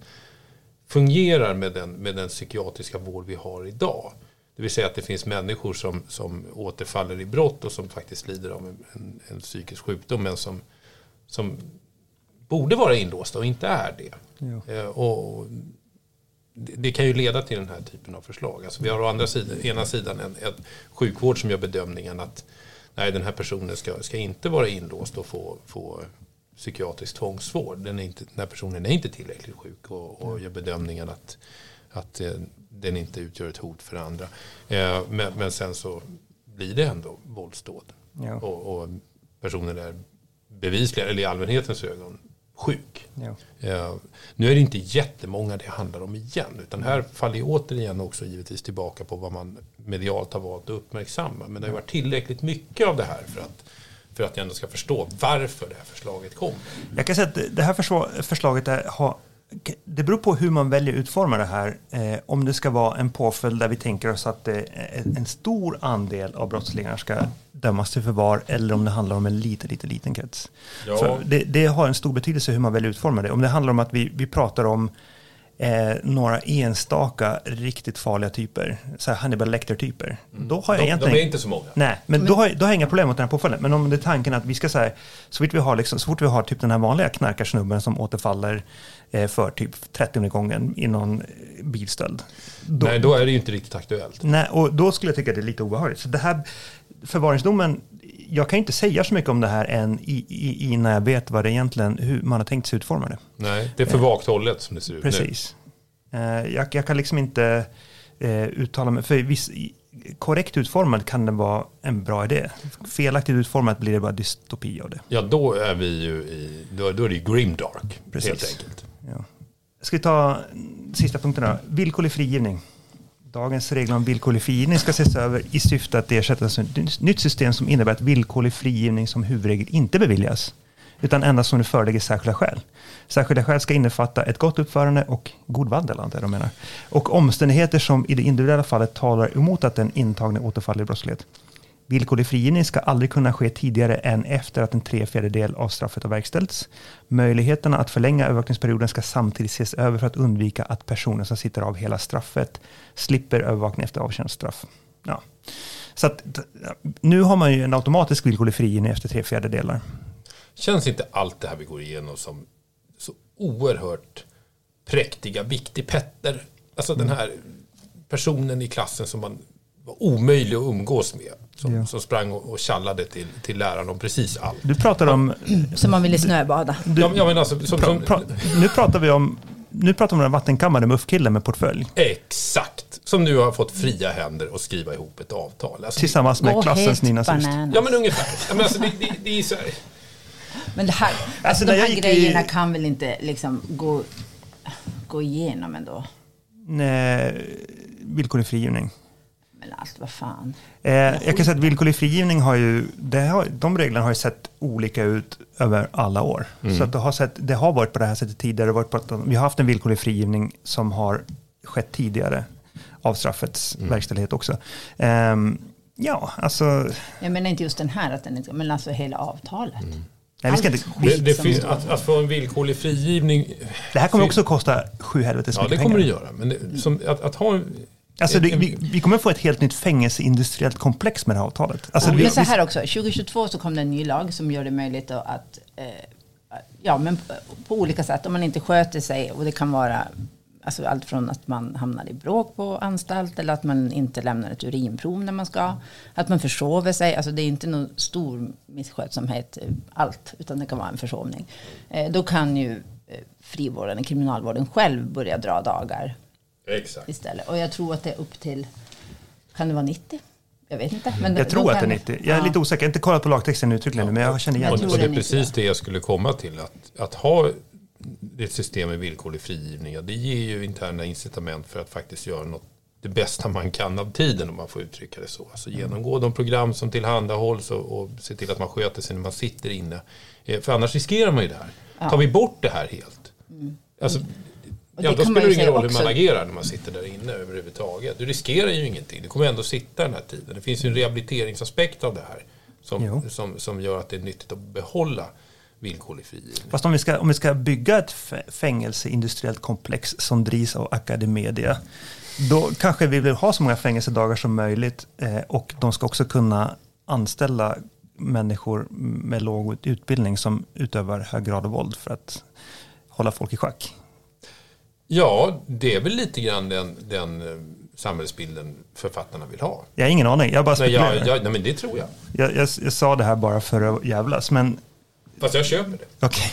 B: fungerar med den, med den psykiatriska vård vi har idag. Det vill säga att det finns människor som, som återfaller i brott och som faktiskt lider av en, en, en psykisk sjukdom men som, som borde vara inlåsta och inte är det.
A: Ja.
B: Eh, och det, det kan ju leda till den här typen av förslag. Alltså vi har å andra sidan, ena sidan en, en sjukvård som gör bedömningen att nej, den här personen ska, ska inte vara inlåst och få, få psykiatrisk tvångsvård. Den är inte, när personen är inte tillräckligt sjuk och, och gör bedömningen att, att eh, den inte utgör ett hot för andra. Eh, men, men sen så blir det ändå våldsdåd.
A: Ja.
B: Och, och personen är bevisligen, eller i allmänhetens ögon, sjuk.
A: Ja.
B: Eh, nu är det inte jättemånga det handlar om igen. Utan här faller jag återigen också givetvis tillbaka på vad man medialt har valt att uppmärksamma. Men det har varit tillräckligt mycket av det här för att, för att jag ändå ska förstå varför det här förslaget kom.
A: Jag kan säga att det här förslaget är, har, det beror på hur man väljer att utforma det här. Eh, om det ska vara en påföljd där vi tänker oss att eh, en stor andel av brottslingar ska dömas till förvar eller om det handlar om en liten, liten, liten krets.
B: Ja.
A: Det, det har en stor betydelse hur man väljer att utforma det. Om det handlar om att vi, vi pratar om eh, några enstaka riktigt farliga typer, så här Hannibal Lecter-typer, då har jag
B: De,
A: egentligen...
B: de är inte så många.
A: Nej, men då har, då har jag inga problem med den här påföljden. Men om det är tanken att vi ska säga, så fort vi har, liksom, så fort vi har typ den här vanliga knarkarsnubben som återfaller eh, för typ 30 gången i någon eh, bilstöld. Då,
B: Nej, då är det ju inte riktigt aktuellt.
A: nej, och då skulle jag tycka att det är lite obehagligt. Så det här förvaringsdomen, jag kan inte säga så mycket om det här än i, i, innan jag vet vad det egentligen, hur man har tänkt sig utforma det.
B: Nej, det är för vagt hållet som det ser ut nu.
A: Precis. Eh, jag, jag kan liksom inte eh, uttala mig, för viss, korrekt utformad kan det vara en bra idé. Felaktigt utformat blir det bara dystopi av det.
B: Ja, då är vi ju i, då, då är det ju grimdark,
A: Precis.
B: helt enkelt.
A: Ja. Ska vi ta sista punkten då? Villkorlig frigivning. Dagens regler om villkorlig frigivning ska ses över i syfte att ersätta ett nytt system som innebär att villkorlig frigivning som huvudregel inte beviljas, utan endast om det föreligger särskilda skäl. Särskilda skäl ska innefatta ett gott uppförande och god vandel, antar jag de menar. Och omständigheter som i det individuella fallet talar emot att den intagne återfaller i brottslighet. Villkorlig frigivning ska aldrig kunna ske tidigare än efter att en tre fjärdedel av straffet har verkställts. Möjligheterna att förlänga övervakningsperioden ska samtidigt ses över för att undvika att personen som sitter av hela straffet slipper övervakning efter avtjänat straff. Ja. Så att, nu har man ju en automatisk villkorlig frigivning efter tre fjärdedelar.
B: Känns inte allt det här vi går igenom som så oerhört präktiga viktigpetter? Alltså den här personen i klassen som man var omöjlig att umgås med. Som,
A: Ja.
B: som sprang och, och tjallade till, till läraren om precis allt.
A: Du pratar om...
C: Som man ville snöbada.
A: Du,
B: Ja, men alltså, som,
A: pra, pra, nu pratar vi om... Nu pratar vi om den vattenkammade muffkillen med portfölj.
B: Exakt! Som nu har fått fria händer att skriva ihop ett avtal. Alltså,
A: Tillsammans med klassens nynazist.
B: ja, men ungefär. Ja, men alltså, det, det, det är så här.
C: Men det här, alltså,
A: när
C: de här
A: gick i-
C: grejerna kan väl inte liksom gå, gå igenom ändå?
A: Nej, villkorlig frigivning.
C: Men allt, vad fan.
A: Eh, jag kan säga att villkorlig frigivning har ju, det har, de reglerna har ju sett olika ut över alla år. Så att det, har sett, det har varit på det här sättet tidigare. Det har Varit på att, vi har haft en villkorlig frigivning som har skett tidigare av straffets verkställighet också. Ehm, ja, alltså,
C: Jag menar inte just den här, att den inte, men alltså hela avtalet.
A: nej, vi ska inte,
B: Det, det finns, att, att få en villkorlig frigivning.
A: det här kommer också kosta sju helvetes
B: Ja, det
A: mycket
B: kommer det
A: pengar.
B: göra. Men det, som, att, att ha en,
A: Alltså, det,
B: en-
A: vi, vi kommer få ett helt nytt fängelseindustriellt komplex med det här avtalet. Alltså, vi,
C: Men så här också, 2022 så kom det en ny lag som gör det möjligt att, eh, ja men på, på olika sätt, om man inte sköter sig och det kan vara alltså allt från att man hamnar i bråk på anstalt eller att man inte lämnar ett urinprov när man ska, att man försover sig, alltså det är inte någon stor misskötsamhet eh, allt, utan det kan vara en försovning. Eh, då kan ju eh, frivården, kriminalvården själv börja dra dagar
B: Exakt.
C: istället. Och jag tror att det är upp till, kan det vara 90? Jag vet inte. Men
A: jag
C: då
A: tror att det är
C: kan-
A: 90. Jag är
C: Ja.
A: lite osäker. Jag har inte kollat på lagtexten uttryckligen nu, men jag känner igen
B: Och,
C: tror
B: och det är
C: det
B: precis det jag skulle komma till. Att, att ha ett system med villkorlig frigivning, ja, det ger ju interna incitament för att faktiskt göra något det bästa man kan av tiden om man får uttrycka det så. Alltså genomgå de program som tillhandahålls och, och se till att man sköter sig när man sitter inne. Eh, För annars riskerar man ju det här. Tar vi bort det här helt, alltså,
C: Och
B: ja, då spelar det ingen roll hur man
C: också.
B: agerar när man sitter där inne överhuvudtaget. Du riskerar ju ingenting. Du kommer ändå sitta den här tiden. Det finns ju en rehabiliteringsaspekt av det här som,
A: Jo.
B: som, som gör att det är nyttigt att behålla villkorlig frigivning.
A: Fast om vi ska, om vi ska bygga ett fä- fängelseindustriellt komplex som drivs av Academedia, då kanske vi vill ha så många fängelsedagar som möjligt eh, och de ska också kunna anställa människor med låg utbildning som utövar hög grad av våld för att hålla folk i schack.
B: Ja, det är väl lite grann den, den eh, samhällsbilden författarna vill ha.
A: Jag har ingen aning, jag bara
B: Nej,
A: spekulerar.
B: jag, jag, nej men det tror jag.
A: Jag, jag, jag sa det här bara för att jävlas, men
B: Fast jag köper det.
A: Okej.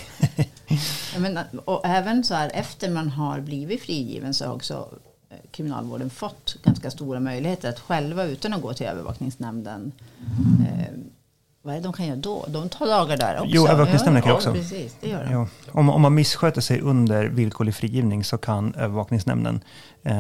C: Menar, och även så här efter man har blivit frigiven så har också eh, kriminalvården fått ganska stora möjligheter att själva utan att gå till övervakningsnämnden. Eh, vad är det de kan göra då? De tar dagar där också.
A: Jo, övervakningsnämnden kan
C: ja,
A: också.
C: Precis, det gör de.
A: Ja. Om, om man missköter sig under villkorlig frigivning så kan övervakningsnämnden eh,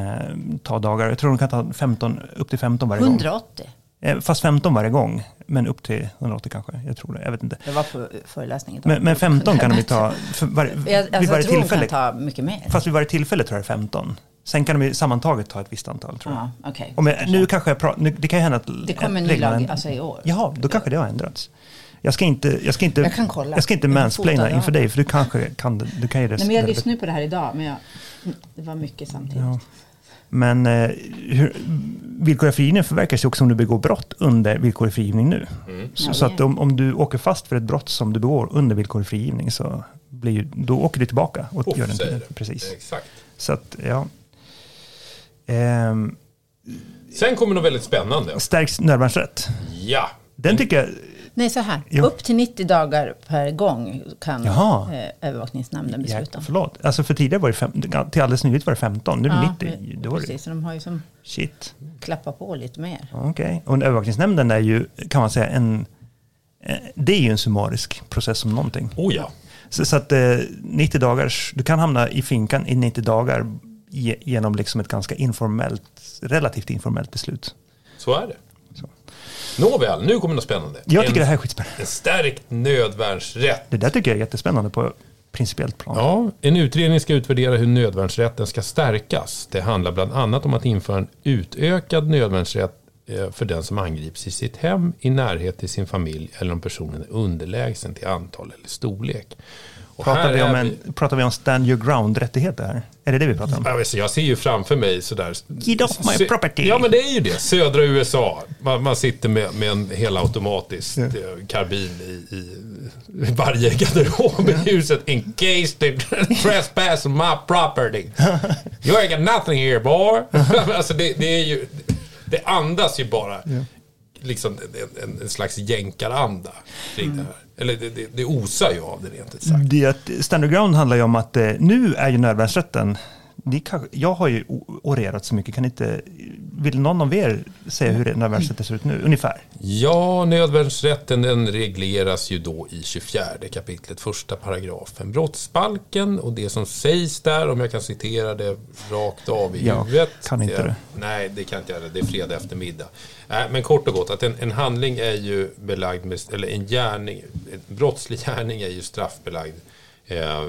A: ta dagar. Jag tror de kan ta 15, upp till 15 varje gång.
C: 180.
A: Eh, fast 15 varje gång, men upp till 180 kanske. Jag tror det, jag vet inte.
C: Det var på föreläsningen.
A: Men, men 15 kan de ju ta för var,
C: Jag,
A: vid
C: alltså,
A: varje
C: jag tror
A: tillfälle.
C: kan ta mycket mer.
A: Fast vid varje tillfälle tror jag det är 15. Sen kan de ju sammantaget ta ett visst antal tror jag.
C: Ja, okej.
A: Om jag nu kanske jag pratar, nu, det kan ju hända att...
C: Det kommer en ny lag alltså, i år.
A: Jaha, då kanske det har ändrats. Jag ska inte, jag ska inte,
C: Jag kan kolla.
A: jag ska inte
C: Jag
A: mansplaina inför
C: det.
A: dig, för du kanske kan, du kan ju det.
C: Nej, men jag
A: det-
C: lyssnade på det här idag, men jag, det var mycket samtidigt.
A: Ja. Men eh, hur, villkorlig frigivning förverkas ju också om du begår brott under villkorlig frigivning nu. Så,
C: Ja,
A: så
C: det-
A: att om, om du åker fast för ett brott som du begår under villkorlig frigivning så blir, ju- då åker du tillbaka och
B: Poff,
A: gör den tiden.
B: det.
A: Precis.
B: Exakt.
A: Så att, ja. Ehm,
B: Sen kommer något väldigt spännande.
A: stärks nödvärnsrätt.
B: Ja.
A: Den tycker jag,
C: Nej, så här.
A: Ja.
C: Upp till 90 dagar per gång kan
A: Jaha.
C: eh, övervakningsnämnden besluta.
A: jäklar, förlåt. Alltså för tidigare var det fem, till alldeles nyligt var det 15, nu är det
C: Ja,
A: 90.
C: men-
A: Då var det,
C: precis, så de har ju som
A: shit.
C: klappat på lite mer.
A: Okej. Och en övervakningsnämnden är ju, kan man säga, en, eh, det är ju en summarisk process som någonting.
B: Oh ja.
A: Så, så att eh, 90 dagars, du kan hamna i finkan i 90 dagar genom liksom ett ganska informellt, relativt informellt beslut.
B: Så är det. Nåväl, nu kommer något spännande.
A: Jag tycker
B: en,
A: det här är skitspännande.
B: En stärkt nödvärnsrätt.
A: Det där tycker jag är jättespännande på principiellt plan.
B: Ja, en utredning ska utvärdera hur nödvärnsrätten ska stärkas. Det handlar bland annat om att införa en utökad nödvärnsrätt eh, för den som angrips i sitt hem, i närhet till sin familj eller om personen är underlägsen till antal eller storlek.
A: Pratar, vi om en, pratar vi om stand your ground-rättigheter här? Är det det vi pratar om?
B: Jag, jag ser ju framför mig sådär...
A: Get off my property.
B: Ja, men det är ju det. Södra USA. Man, man sitter med, med en helautomatisk eh, karbin i, i varje garderob i huset. In case they trespass my property. You ain't got nothing here boy. alltså det, det är ju... Det andas ju bara liksom en, en, en slags jänkaranda kring det här. Eller det, det, det osar ju av det rent ut sagt.
A: Det att stand your ground handlar ju om att eh, nu är ju nödvärnsrätten, det kanske, jag har ju orerat så mycket, kan inte, vill någon av er säga hur nödvärnsrätten ser ut nu, ungefär?
B: Ja, nödvärnsrätten den regleras ju då i 24 kapitlet första paragrafen brottsbalken och det som sägs där, om jag kan citera det rakt av i
A: Jag
B: huvudet.
A: kan inte det.
B: Nej, det kan inte jag. Det är fredag eftermiddag. Nej, men kort och gott, att en, en handling är ju belagd med, eller en gärning, en brottslig gärning är ju straffbelagd. Eh,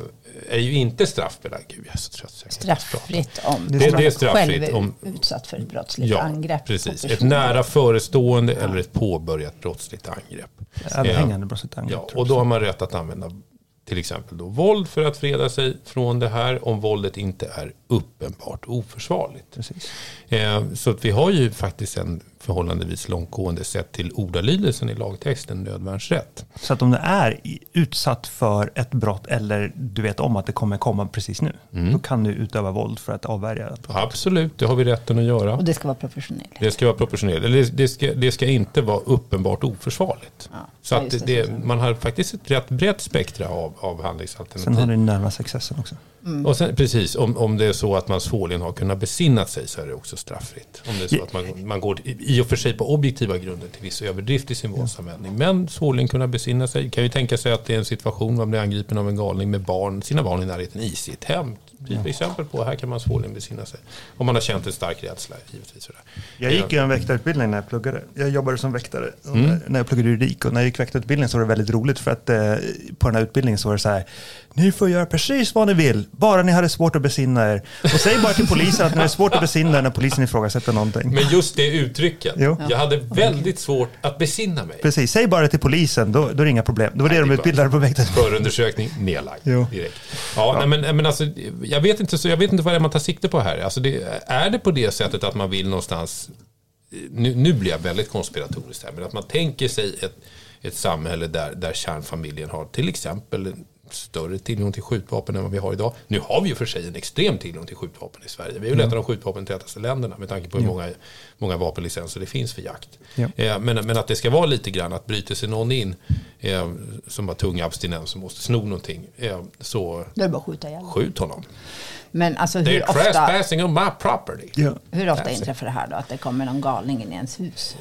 B: är ju inte straffbelagd. Gud, jag är så trött.
C: Straffritt om
A: Det-
B: det är straffritt
C: själv är
B: om-
C: utsatt för ett brottsligt
B: Ja,
C: angrepp.
B: precis. Ett nära förestående eller ett påbörjat brottsligt angrepp.
A: Överhängande brottsligt angrepp.
B: Ja, och då har man rätt att använda till exempel då våld för att freda sig från det här om våldet inte är uppenbart oförsvarligt.
A: Precis.
B: Eh, så att vi har ju faktiskt en förhållandevis långtgående sett till ordalydelsen i lagtexten nödvärnsrätt.
A: Så att om du är utsatt för ett brott eller du vet om att det kommer komma precis nu,
B: Mm.
A: då kan du utöva våld för att avvärja brott.
B: Absolut, det har vi rätten att göra.
C: Och det ska vara proportionerligt.
B: Det ska vara proportionerligt. Eller det, det, ska, det ska inte vara uppenbart oförsvarligt.
C: Ja,
B: Så att det,
C: det,
B: man har faktiskt ett rätt brett spektra av, av handlingsalternativ.
A: Sen har du närmast också.
B: Och sen, precis, om, om det är så att man svårligen har kunnat besinna sig så är det också straffritt. Om det är så att man, man går i i och för sig på objektiva grunder till viss överdrift i sin våldsanvändning. Men svårligen kunna besinna sig. Kan ju tänka sig att det är en situation man blir angripen av en galning med barn, sina barn i närheten i sitt hem. Typ exempel på här kan man svårligen besinna sig. Om man har känt en stark rädsla givetvis. Sådär.
A: Jag gick ju en väktarutbildning när jag pluggade. Jag jobbade som väktare
B: Mm.
A: när- jag pluggade juridik. Och när jag gick väktarutbildningen så var det väldigt roligt för att eh, på den här utbildningen så var det så här. Ni får göra precis vad ni vill, bara ni hade svårt att besinna er. Och säg bara till polisen att ni har svårt att besinna er när polisen ifrågasätter någonting.
B: Men just det uttrycket.
A: Jo.
B: Jag hade väldigt svårt att besinna mig.
A: Precis, säg bara till polisen, då, då är det inga problem. Det var det
B: Nej,
A: de utbildade på väktarutbildningen.
B: Förundersökning nedlagd direkt. Ja, Nej, men, men alltså, jag, vet inte, så jag vet inte vad det är man tar sikte på här. Alltså det, är det på det sättet att man vill någonstans, nu, nu blir jag väldigt konspiratorisk här, men att man tänker sig ett, ett samhälle där, där kärnfamiljen har till exempel större tillgång till skjutvapen än vad vi har idag. Nu har vi ju för sig en extrem tillgång till skjutvapen i Sverige. Vi är ju ett av de skjutvapentätaste länderna med tanke på hur många, många vapenlicenser det finns för jakt.
A: Ja.
B: Eh, men, men att det ska vara lite grann att bryter sig någon in eh, som har tung abstinens och måste sno någonting eh, så
C: Då är det bara skjuta ihjäl.
B: skjut honom.
C: Men alltså
B: Det
C: hur
B: är
C: ofta,
B: trespassing on my property.
A: Ja.
C: hur ofta inträffar det här då? Att det kommer någon galning in i ens hus?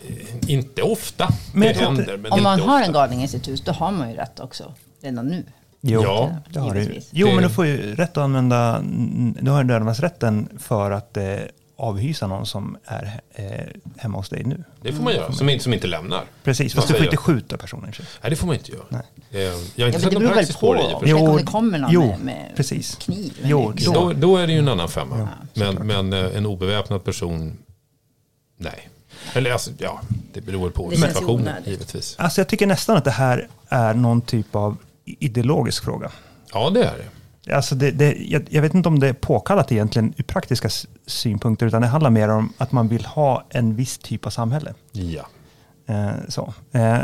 B: Inte ofta.
A: Men
B: det händer, men
C: Om man har
B: ofta.
C: en galning i sitt hus, då har man ju rätt också. Redan nu.
A: Jo,
B: Ja,
A: det har du. Jo,
B: Det-
A: men du får ju rätt att använda, du har nödvärnsrätten för att eh, avhysa någon som är eh, hemma hos dig nu.
B: Det får man göra, som inte, som inte lämnar.
A: Precis, fast du får inte skjuta personen.
B: Nej, det får man inte göra.
A: Nej.
B: Eh, Jag har inte
C: Ja,
B: sett någon praxis på det
C: på.
B: sig.
C: Tänk om det kommer någon
A: jo,
C: med, med
A: precis.
C: kniv.
A: Jo, då-
B: Då, då är det ju en annan femma.
A: Ja,
B: men men eh, en obeväpnad person, nej. Eller alltså, ja, det beror på
C: Det ju
B: situationen givetvis.
A: Alltså jag tycker nästan att det här är någon typ av ideologisk fråga.
B: Ja, det är det.
A: Alltså det, det, jag, jag vet inte om det är påkallat egentligen ur praktiska synpunkter, utan det handlar mer om att man vill ha en viss typ av samhälle.
B: Ja.
A: Eh, så. Eh,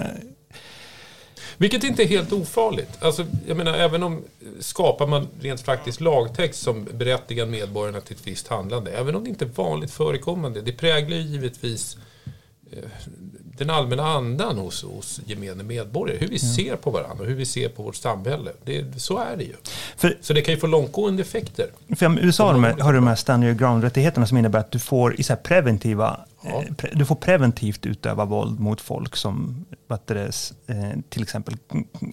B: Vilket inte är helt ofarligt. Alltså, jag menar, även om skapar man rent praktiskt lagtext som berättigar medborgarna till ett visst handlande, även om det inte är vanligt förekommande, det präglar ju givetvis eh, den allmänna andan hos, hos gemene medborgare. Hur vi ser på varandra och hur vi ser på vårt samhälle. Det, så är det ju.
A: för
B: Så det kan ju få långtgående effekter.
A: För i USA har de här, har de här stand your ground-rättigheterna som innebär att du får i så preventiva,
B: Ja.
A: eh, pre, du får preventivt utöva våld mot folk som det, eh, till exempel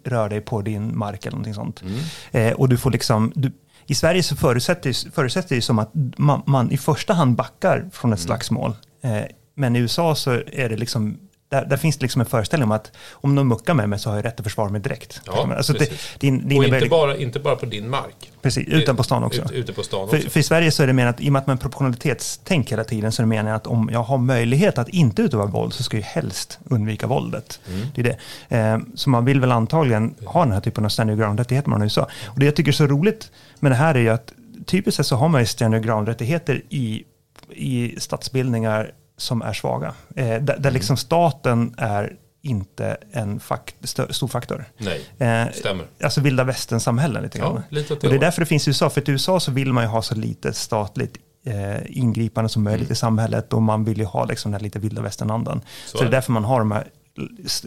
A: rör dig på din mark eller någonting sånt. Eh, och du får liksom, du, I Sverige så förutsätter, förutsätter det som att man, man i första hand backar från ett slagsmål. Eh, men i USA så är det liksom där, där finns det liksom en föreställning om att om de muckar med mig så har jag rätt att försvara mig direkt.
B: Ja,
A: alltså det, det, det
B: Och inte bara, inte bara på din mark.
A: precis, utan på stan också.
B: Ut, ute på stan
A: För,
B: också.
A: för i Sverige så är det menat, i och med att man proportionalitetstänk hela tiden, så är det meningen att om jag har möjlighet att inte utöva våld så ska jag helst undvika våldet.
B: Mm.
A: Det är det. Eh, så man vill väl antagligen ha den här typen av stand your ground-rättigheter man har i USA. Och det jag tycker är så roligt med det här är ju att typiskt sett så har man ju stand your ground-rättigheter i, i statsbildningar som är svaga. Eh, där, där
B: Mm.
A: liksom staten är inte en fakt, stor faktor.
B: Nej,
A: Eh,
B: stämmer.
A: Alltså vilda västern-samhällen lite grann.
B: Ja, lite det
A: och det är därför det finns i USA. För i USA så vill man ju ha så lite statligt eh, ingripande som möjligt
B: Mm.
A: i samhället. Och man vill ju ha liksom den här lite vilda västern-andan. Så,
B: Så
A: det är därför man har de här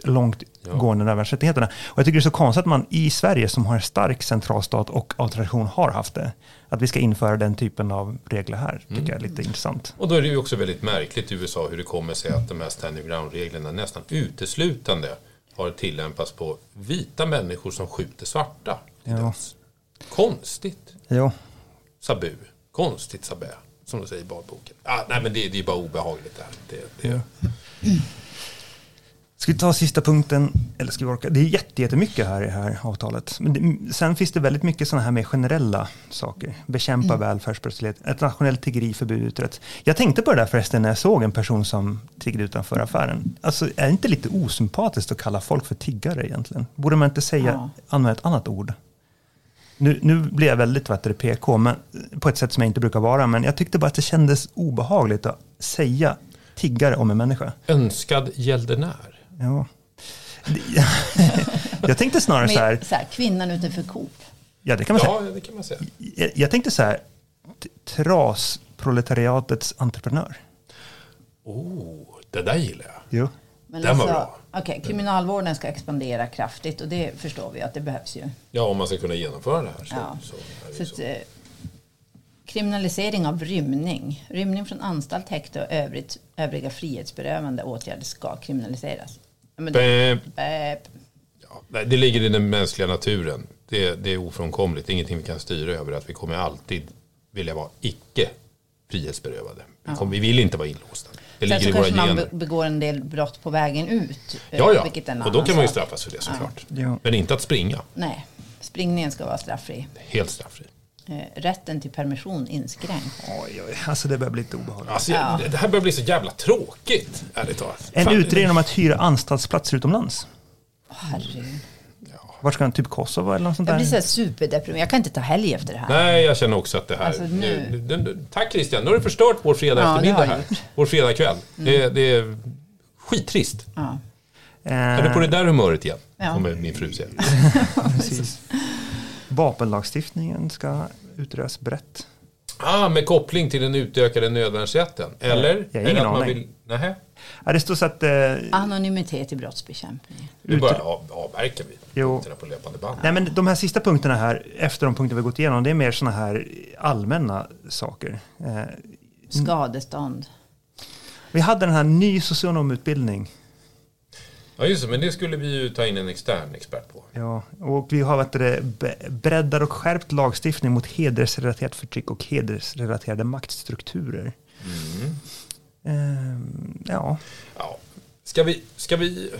A: långt
B: Ja.
A: gående nödvärnsrättigheterna. Och jag tycker det är så konstigt att man i Sverige som har en stark centralstat och av tradition har haft det. Att vi ska införa den typen av regler här. Tycker
B: Mm.
A: jag är lite intressant.
B: Och då är det ju också väldigt märkligt i USA hur det kommer sig att de här standing ground-reglerna nästan uteslutande har tillämpats på vita människor som skjuter svarta.
A: Ja.
B: Konstigt.
A: Jo.
B: Sabu. Konstigt sabä. Som de säger i badboken. Ah, nej men det, det är bara obehagligt där. Det, det,
A: Ska vi ta sista punkten? Eller ska vi orka? Det är jätte- jättemycket här i det här avtalet. Men det, sen finns det väldigt mycket sådana här mer generella saker. Bekämpa
C: Mm.
A: välfärdsbrottslighet. Ett nationellt tiggeriförbud utrett. Jag tänkte på det där förresten när jag såg en person som tiggde utanför affären. Alltså är det inte lite osympatiskt att kalla folk för tiggare egentligen? Borde man inte säga,
C: Ja.
A: använda ett annat ord? Nu, nu blir jag väldigt vad det, PK, men, på ett sätt som jag inte brukar vara. Men jag tyckte bara att det kändes obehagligt att säga tiggare om en människa.
B: Önskad gäldenär.
A: Ja. jag tänkte snarare så här,
C: så här, kvinnan utanför Coop.
A: ja det kan man säga.
B: Ja, det kan man säga.
A: Jag, jag tänkte så här, trasproletariatets entreprenör.
B: Oh, det där gillar jag.
A: Jo.
C: Men
B: Den var
C: alltså,
B: bra.
C: okej, kriminalvården ska expandera kraftigt och det förstår vi att det behövs ju.
B: Ja, om man ska kunna genomföra det här. Så,
C: Ja.
B: så
C: Så
B: ju
C: att,
B: så.
C: eh, kriminalisering av rymning. Rymning från anstalt, häkte och övrigt, övriga frihetsberövande åtgärder ska kriminaliseras. Men det,
B: Bäp. Ja, det ligger i den mänskliga naturen. Det, det är ofrånkomligt. Det är ingenting vi kan styra över. Att vi kommer alltid vilja vara icke frihetsberövade. Vi, kommer, vi vill inte vara inlåsta. Det
C: sen
B: ligger
C: så
B: i våra
C: kanske man
B: gener.
C: be- begår en del brott på vägen ut. eh,
B: Ja, ja. Och då kan man ju straffas för det såklart.
A: Ja.
B: Men inte att springa.
C: Nej, springningen ska vara straffri.
B: Helt straffri.
C: Eh, rätten till permission inskränkt.
A: Oj, oj, alltså det börjar bli lite obehagligt.
B: Alltså,
C: Ja.
B: det, här börjar bli så jävla tråkigt, ärligt talat.
A: En
B: Fan,
A: utredning om att hyra anstaltsplatser utomlands.
C: Herregud.
A: Var ska han? Typ Kosovo eller något sånt
C: Jag
A: där?
C: blir så här superdeprimerad. Jag kan inte ta helg efter det här.
B: Nej, jag känner också att det här...
C: Alltså, nu-
B: nu, nu, nu, tack Christian, nu har du förstört vår fredag
C: Ja,
B: eftermiddag här.
C: jag gjort.
B: Vår fredagkväll. Det, det är skittrist.
C: Ja.
A: Eh,
B: Är du på det där humöret igen?
C: Ja.
B: Kommer min fru säga.
A: precis. Vapenlagstiftningen ska utredas brett.
B: Ah, med koppling till den utökade nödvärnsrätten? Eller?
A: Jag har ingen aning.
B: Vill, nähä,
A: Ja, det står så att... Eh,
C: Anonymitet i brottsbekämpning.
B: nu bara av, avverkar vi
A: Jo.
B: på löpande band.
A: nej, men de här sista punkterna här, efter de punkter vi har gått igenom, det är mer sådana här allmänna saker. Eh,
C: Skadestånd.
A: vi hade den här ny socionomutbildning.
B: Ja, just det. Men det skulle vi ju ta in en extern expert på.
A: Ja, och vi har det, breddad och skärpt lagstiftning mot hedersrelaterat förtryck och hedersrelaterade maktstrukturer. Ehm, ja,
B: Ja. Ska vi... Ska vi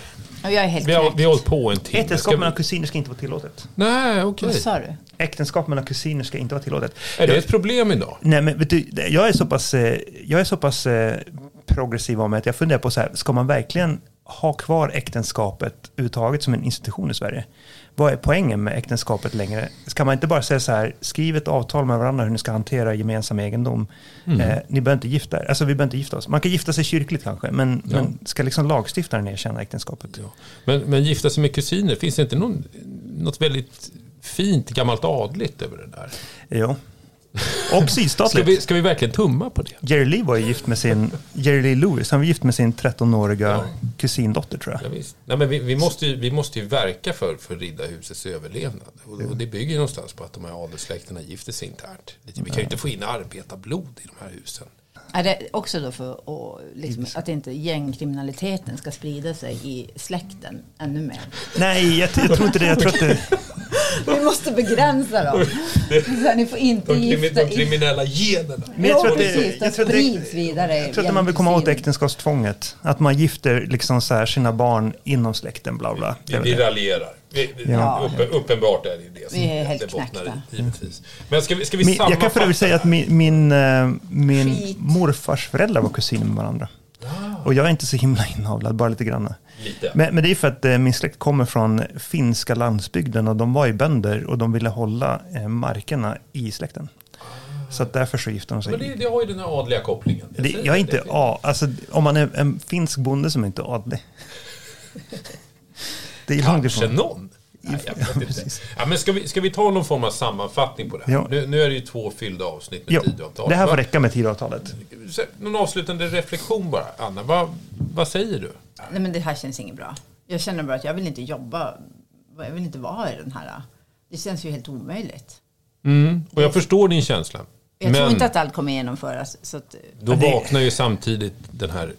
C: jag är helt
B: vi, har, vi har hållit på en timme.
A: äktenskap
B: Ska
A: mellan kusiner ska inte vara tillåtet.
B: nej, okej.
C: Vad sa du?
A: Äktenskap mellan kusiner ska inte vara tillåtet.
B: Är det ett problem idag?
A: Nej, men vet du, jag är så pass, eh, jag är så pass eh, progressiv om att jag funderar på så här, ska man verkligen ha kvar äktenskapet överhuvudtaget som en institution i Sverige? Vad är poängen med äktenskapet längre? Ska man inte bara säga så här, skriv ett avtal med varandra hur ni ska hantera gemensam egendom. Eh, ni behöver inte gifta er. Alltså vi behöver inte gifta oss. Man kan gifta sig kyrkligt kanske, men,
B: Ja.
A: men ska liksom lagstiftaren erkänna äktenskapet?
B: Ja. Men, men gifta sig med kusiner, finns det inte någon, något väldigt fint gammalt adligt över det där?
A: Jo. Och
B: Ska
A: sydstatligt.
B: vi, ska vi verkligen tumma på det?
A: Jerry Lee var ju gift med sin, Jerry Lee Lewis, han var gift med sin 13-åriga
B: Ja.
A: kusindotter tror jag.
B: Ja, visst. Nej, men vi, vi, måste ju, vi måste ju verka för, för riddarhusets överlevnad. Och, och det bygger ju någonstans på att de här adelssläkterna gifter sig internt. Vi kan ju inte få in arbetarblod i de här husen.
C: Är det också då för att, liksom, att inte gängkriminaliteten ska sprida sig i släkten ännu mer?
A: Nej, jag, jag tror inte det. Jag tror att det,
C: Vi måste begränsa dem. Så här, ni får inte
B: De,
C: gifta
B: de kriminella generna.
A: Men jag tror att det- jag tror
C: sprids vidare.
A: jag tror att man vill komma åt äktenskapstvånget. Att man gifter liksom så här sina barn inom släkten, bla bla. Det
B: Vi, vi raljerar. Vi,
A: Ja.
B: uppen, uppenbart är det det som
C: Vi är helt
B: det bottnar i, givetvis. Men ska vi, ska vi
A: Min, jag kan för
B: sammanfatta?
A: övrigt säga att min, min, eh, min
C: Skit.
A: morfars föräldrar var kusiner med varandra. Och jag är inte så himla inavlad, bara lite grann.
B: Lite.
A: Men, men det är för att eh, min släkt kommer från finska landsbygden och de var ju bönder och de ville hålla eh, markerna i släkten. Så att därför så gifte de sig.
B: Men det, det har ju den här adliga kopplingen.
A: Det,
B: säger
A: jag är
B: det.
A: inte A, alltså om man är en finsk bonde som inte är adlig. Det är långt
B: Kanske
A: ifrån.
B: någon. Nej. Ja, men ska, vi, ska vi ta någon form av sammanfattning på det här?
A: Ja.
B: Nu, nu är det ju två fyllda avsnitt med
A: Jo,
B: Tidöavtalet.
A: det här får räcka med Tidöavtalet.
B: Någon avslutande reflektion bara. Anna, vad, vad säger du?
C: Nej, men det här känns inget bra. Jag känner bara att jag vill inte jobba. Jag vill inte vara i den här. Det känns ju helt omöjligt.
B: Och jag förstår din känsla.
C: Jag tror
B: men
C: inte att allt kommer genomföras. Så att,
B: då
A: det-
B: vaknar ju samtidigt den här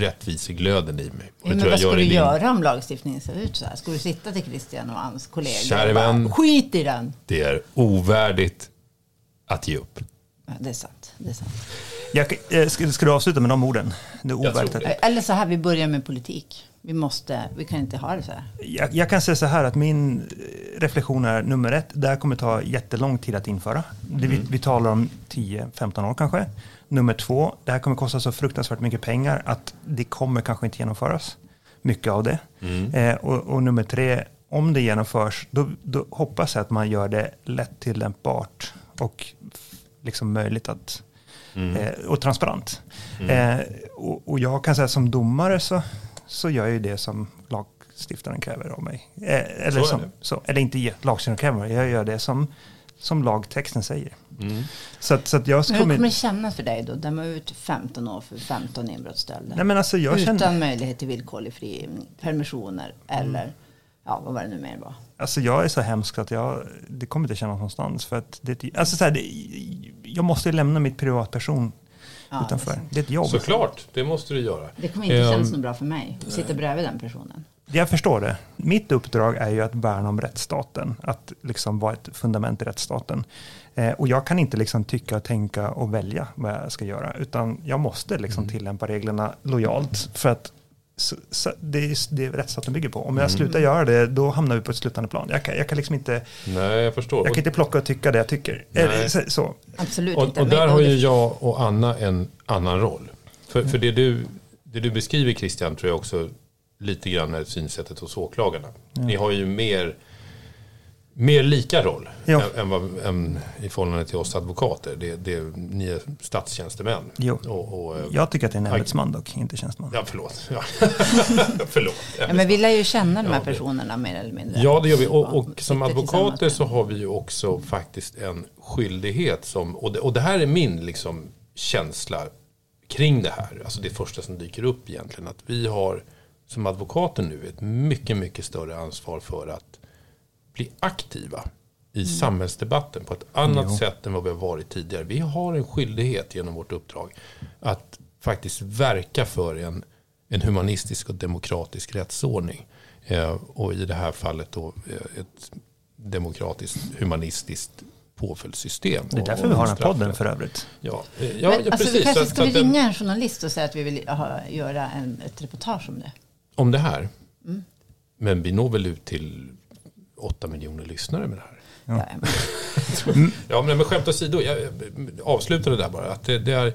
B: rättviseglöden i mig.
C: Ja, men vad
B: gör
C: du
B: din-
C: göra om lagstiftningen ser ut så här? Ska du sitta till Christian och hans kollegor bara,
B: vän.
C: skit i den?
B: Det är ovärdigt att ge upp.
C: Ja, det är sant. Det är sant.
A: Jag, eh, ska, ska du avsluta med de orden? Det är ovärdigt att-.
C: Eller så här, vi börjar med politik. Vi måste, vi kan inte ha det så här.
A: Jag, jag kan säga så här att min eh, reflektion är nummer ett, det här kommer ta jättelång tid att införa. Det, vi, vi talar om 10-15 år kanske. Nummer två, det här kommer kosta så fruktansvärt mycket pengar att det kommer kanske inte genomföras. Mycket av det. Eh, och, och nummer tre, om det genomförs, då, då hoppas jag att man gör det lätt tillämpbart och liksom möjligt att eh, och transparent. Eh, och, och jag kan säga som domare så, så gör jag ju det som lagstiftaren kräver av mig. Eh, eller,
B: Så
A: som, så, eller inte lagstiftaren kräver, jag gör det som, som lagtexten säger. Så, att, så att jag
C: Men hur
A: kommer...
C: det kännas för dig då? Döma ut 15 år för 15 inbrottsstölder.
A: Nej, men alltså jag
C: Utan
A: känner,
C: möjlighet till villkorlig frigivning, permissioner eller ja, vad var det nu mer var?
A: alltså jag är så hemsk att jag, det kommer inte kännas någonstans. För att det, alltså så här, det, jag måste ju lämna mitt privatperson
C: Ja,
A: utanför.
C: det är.
A: Det är ett jobb.
B: Såklart, det måste du göra.
C: Det kommer inte
B: Ehm,
C: kännas något bra för mig att sitta bredvid den personen.
A: Jag förstår det. Mitt uppdrag är ju att värna om rättsstaten. Att liksom vara ett fundament i rättsstaten. Eh, och jag kan inte liksom tycka, och tänka och välja vad jag ska göra. Utan jag måste liksom tillämpa reglerna lojalt. För att så, så, det är det rättsstaten bygger på. Om jag slutar göra det, då hamnar vi på ett slutande plan. Jag kan, jag kan liksom inte,
B: Nej, jag förstår.
A: jag kan inte plocka och tycka det jag tycker.
B: Nej.
A: Eh, så, så.
C: Absolut
B: Och,
C: inte.
B: och där har ju jag och Anna en annan roll. För, för det, du, det du beskriver Christian tror jag också lite grann är synsättet hos åklagarna. Ni har ju mer, mer lika roll
A: Ja.
B: än, än, vad, än i förhållande till oss advokater. Det, det, ni är statstjänstemän.
A: Jo.
B: Och, och, eh,
A: Jag tycker att det är en ämbetsman dock, inte tjänsteman.
B: Ja, förlåt. Ja. förlåt.
C: Ja, men vi lär ju känna de här personerna mer eller mindre.
B: Ja, det gör vi. Och, och som advokater så har vi ju också faktiskt en skyldighet som, och det, och det här är min liksom känsla kring det här, alltså det första som dyker upp egentligen, att vi har som advokater nu ett mycket, mycket större ansvar för att bli aktiva i samhällsdebatten på ett annat
A: Jo.
B: sätt än vad vi har varit tidigare. Vi har en skyldighet genom vårt uppdrag att faktiskt verka för en, en humanistisk och demokratisk rättsordning. Eh, och i det här fallet då eh, ett demokratiskt humanistiskt påföljdssystem.
A: Det är därför
B: och
A: vi har den här podden för övrigt.
B: Ja, eh, ja,
C: Men,
B: ja
C: alltså,
B: precis.
C: vi kanske
B: Så-
C: ska
B: så
C: vi ringa en journalist och säga att vi vill ha, göra en, ett reportage om det?
B: Om det här.
C: Mm.
B: Men vi når väl ut till åtta miljoner lyssnare med det här.
C: Ja. men-
B: Ja, men, men skämt åsido, jag avslutar det där bara. Att det, det är,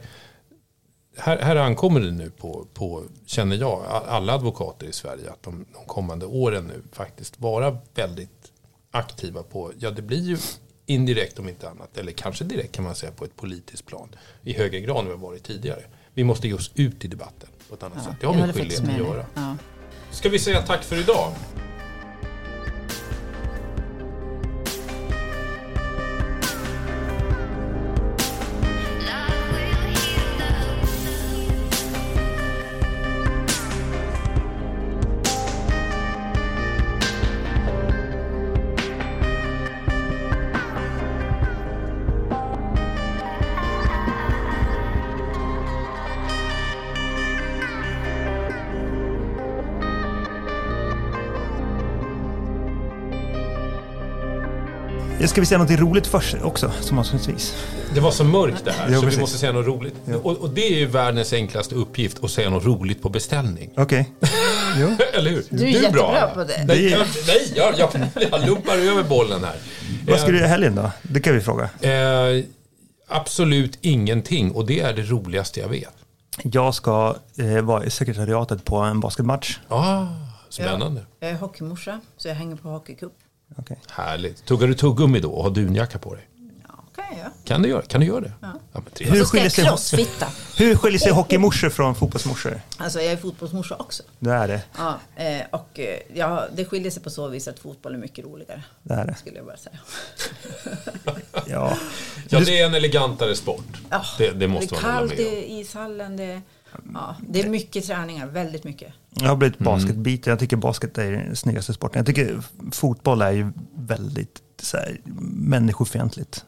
B: här, här ankommer det nu på, på, känner jag, alla advokater i Sverige att de, de kommande åren nu faktiskt vara väldigt aktiva på, ja det blir ju indirekt om inte annat, eller kanske direkt kan man säga på ett politiskt plan i högre grad än vi har varit tidigare. Vi måste ge oss ut i debatten på ett annat
C: Ja,
B: sätt. Det har vi skyldighet att göra.
C: Ja.
B: Ska vi säga tack för idag?
A: Jag ska vi säga något roligt först också, som avslutningsvis?
B: Det var så mörkt det här,
A: Jo,
B: så
A: precis.
B: vi måste säga något roligt. Och, och det är ju världens enklaste uppgift, att säga något roligt på beställning.
A: Okej. Jo.
B: Eller hur?
C: Du är jättebra på det.
B: Nej,
A: Det är-
B: jag, nej jag, jag, jag lumpar över bollen här.
A: Vad ska du göra i helgen då? Det kan vi fråga.
B: Eh, absolut ingenting, och det är det roligaste jag vet.
A: Jag ska eh, vara i sekretariatet på en basketmatch.
B: Ah, spännande.
C: Jag är hockeymorsa, så jag hänger på hockeycup.
A: Okej.
B: Härligt. Tuggar du tuggummi då och har dunjacka på dig?
C: Ja, kan jag göra.
B: Kan du göra, kan du göra det? Ja. men trevligt.
A: Hur skiljer sig-
C: crossfitta.
A: Hur skiljer sig hockeymorsor från fotbollsmorsor?
C: Alltså jag är fotbollsmorsa också.
A: Det är det.
C: Ja, eh, och eh, ja, det skiljer sig på så vis att fotboll är mycket roligare.
A: Det är det.
C: Skulle jag bara säga.
A: Ja.
B: Ja, det är en elegantare sport.
C: Ja,
B: Det, det måste
C: det
B: man
C: är
B: hålla
C: kallt
B: med om.
C: i ishallen. Det, ja, det är mycket träningar, väldigt mycket.
A: Jag har blivit
B: Mm.
A: basketbiten. Jag tycker basket är den snyggaste sporten. Jag tycker fotboll är ju väldigt så här, människofientligt.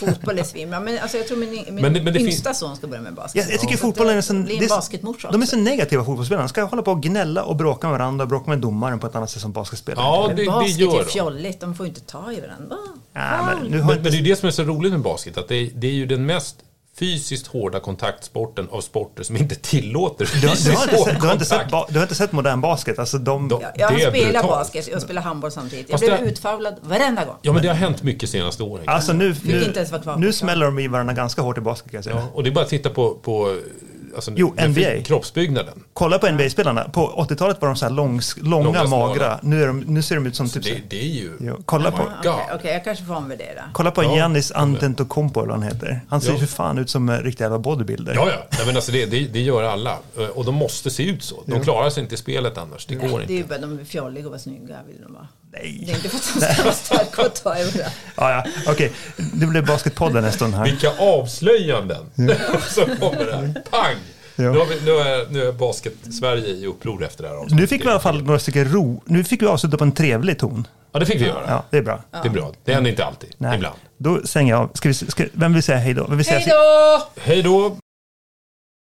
C: Fotboll är svinbra. Men alltså, jag tror min, min
B: Men det- men det
C: yngsta son ska börja med basket.
A: Jag, jag tycker
C: Så att
A: fotboll är
C: det
A: en sån...
C: blir
A: det
C: en
A: är-
C: basketmorsa
A: De är så negativa fotbollsspelare. De ska hålla på och gnälla och bråka med varandra, bråka med domaren på ett annat sätt som basketspelare.
B: Ja, det, det
C: basket
B: gör
C: är
B: de.
C: fjolligt, de får ju inte ta i varandra.
A: Ja, men
C: Foul.
A: nu har
B: Men,
A: inte...
B: men det är ju det som är så roligt med basket, att det är, det är ju den mest fysiskt hårda kontaktsporten av sporter som inte tillåter
A: Du har,
B: fysiskt
A: du, har inte du, har inte sett, du har inte sett modern basket? Alltså de,
B: De-
C: Ja, jag har spelat basket, jag spelar handboll samtidigt. Jag
B: Fast
C: blev
B: det-
C: utfavlad varenda gång.
B: Ja, men det har hänt mycket senaste åren.
A: alltså nu, nu, nu smäller de i varandra ganska hårt i basket kan jag säga.
B: Ja, och det är bara att titta på, på alltså,
A: Jo, NBA.
B: kroppsbyggnaden.
A: Kolla på NBA-spelarna. På 80-talet var de så här långs, långa,
B: Långa,
A: magra. Nu, är de, nu ser de ut som
B: Så
A: typ... så
B: det, det är ju...
A: Jo, kolla på,
B: Oh my
C: Okej,
B: God.
C: okej, jag kanske får omvärdera.
A: kolla på
B: Ja.
A: Giannis Antetokounmpo eller vad han heter. Han ser ju fan ut som en riktig jävla bodybuilder.
B: Ja, ja. Nej, men alltså det, det, det gör alla. Eh, Och de måste se ut så. De klarar sig inte i spelet annars. Det går
C: Det är
B: inte.
C: ju bara de är fjolliga och vara snygga vill de vara. Det är
A: Nej.
C: inte för att de ska vara starka och ta.
A: Ja, ja. Okej, det blir Basketpodden en stund här.
B: Vilka avslöjanden som kommer här. Pang!
A: Ja.
B: Nu, vi, nu, är, nu är basket-Sverige i uppror efter det här avsnittet.
A: Nu fick vi i alla fall några stycken ro. Nu fick vi avsluta på en trevlig ton.
B: Ja, det fick vi göra.
A: Ja, det är bra.
B: Det är bra. Det händer inte alltid.
A: Nej.
B: Ibland.
A: Då stänger jag av. Ska vi, ska, vem vill säga hej då? Vem vill säga
C: Hej då!
B: Hej då!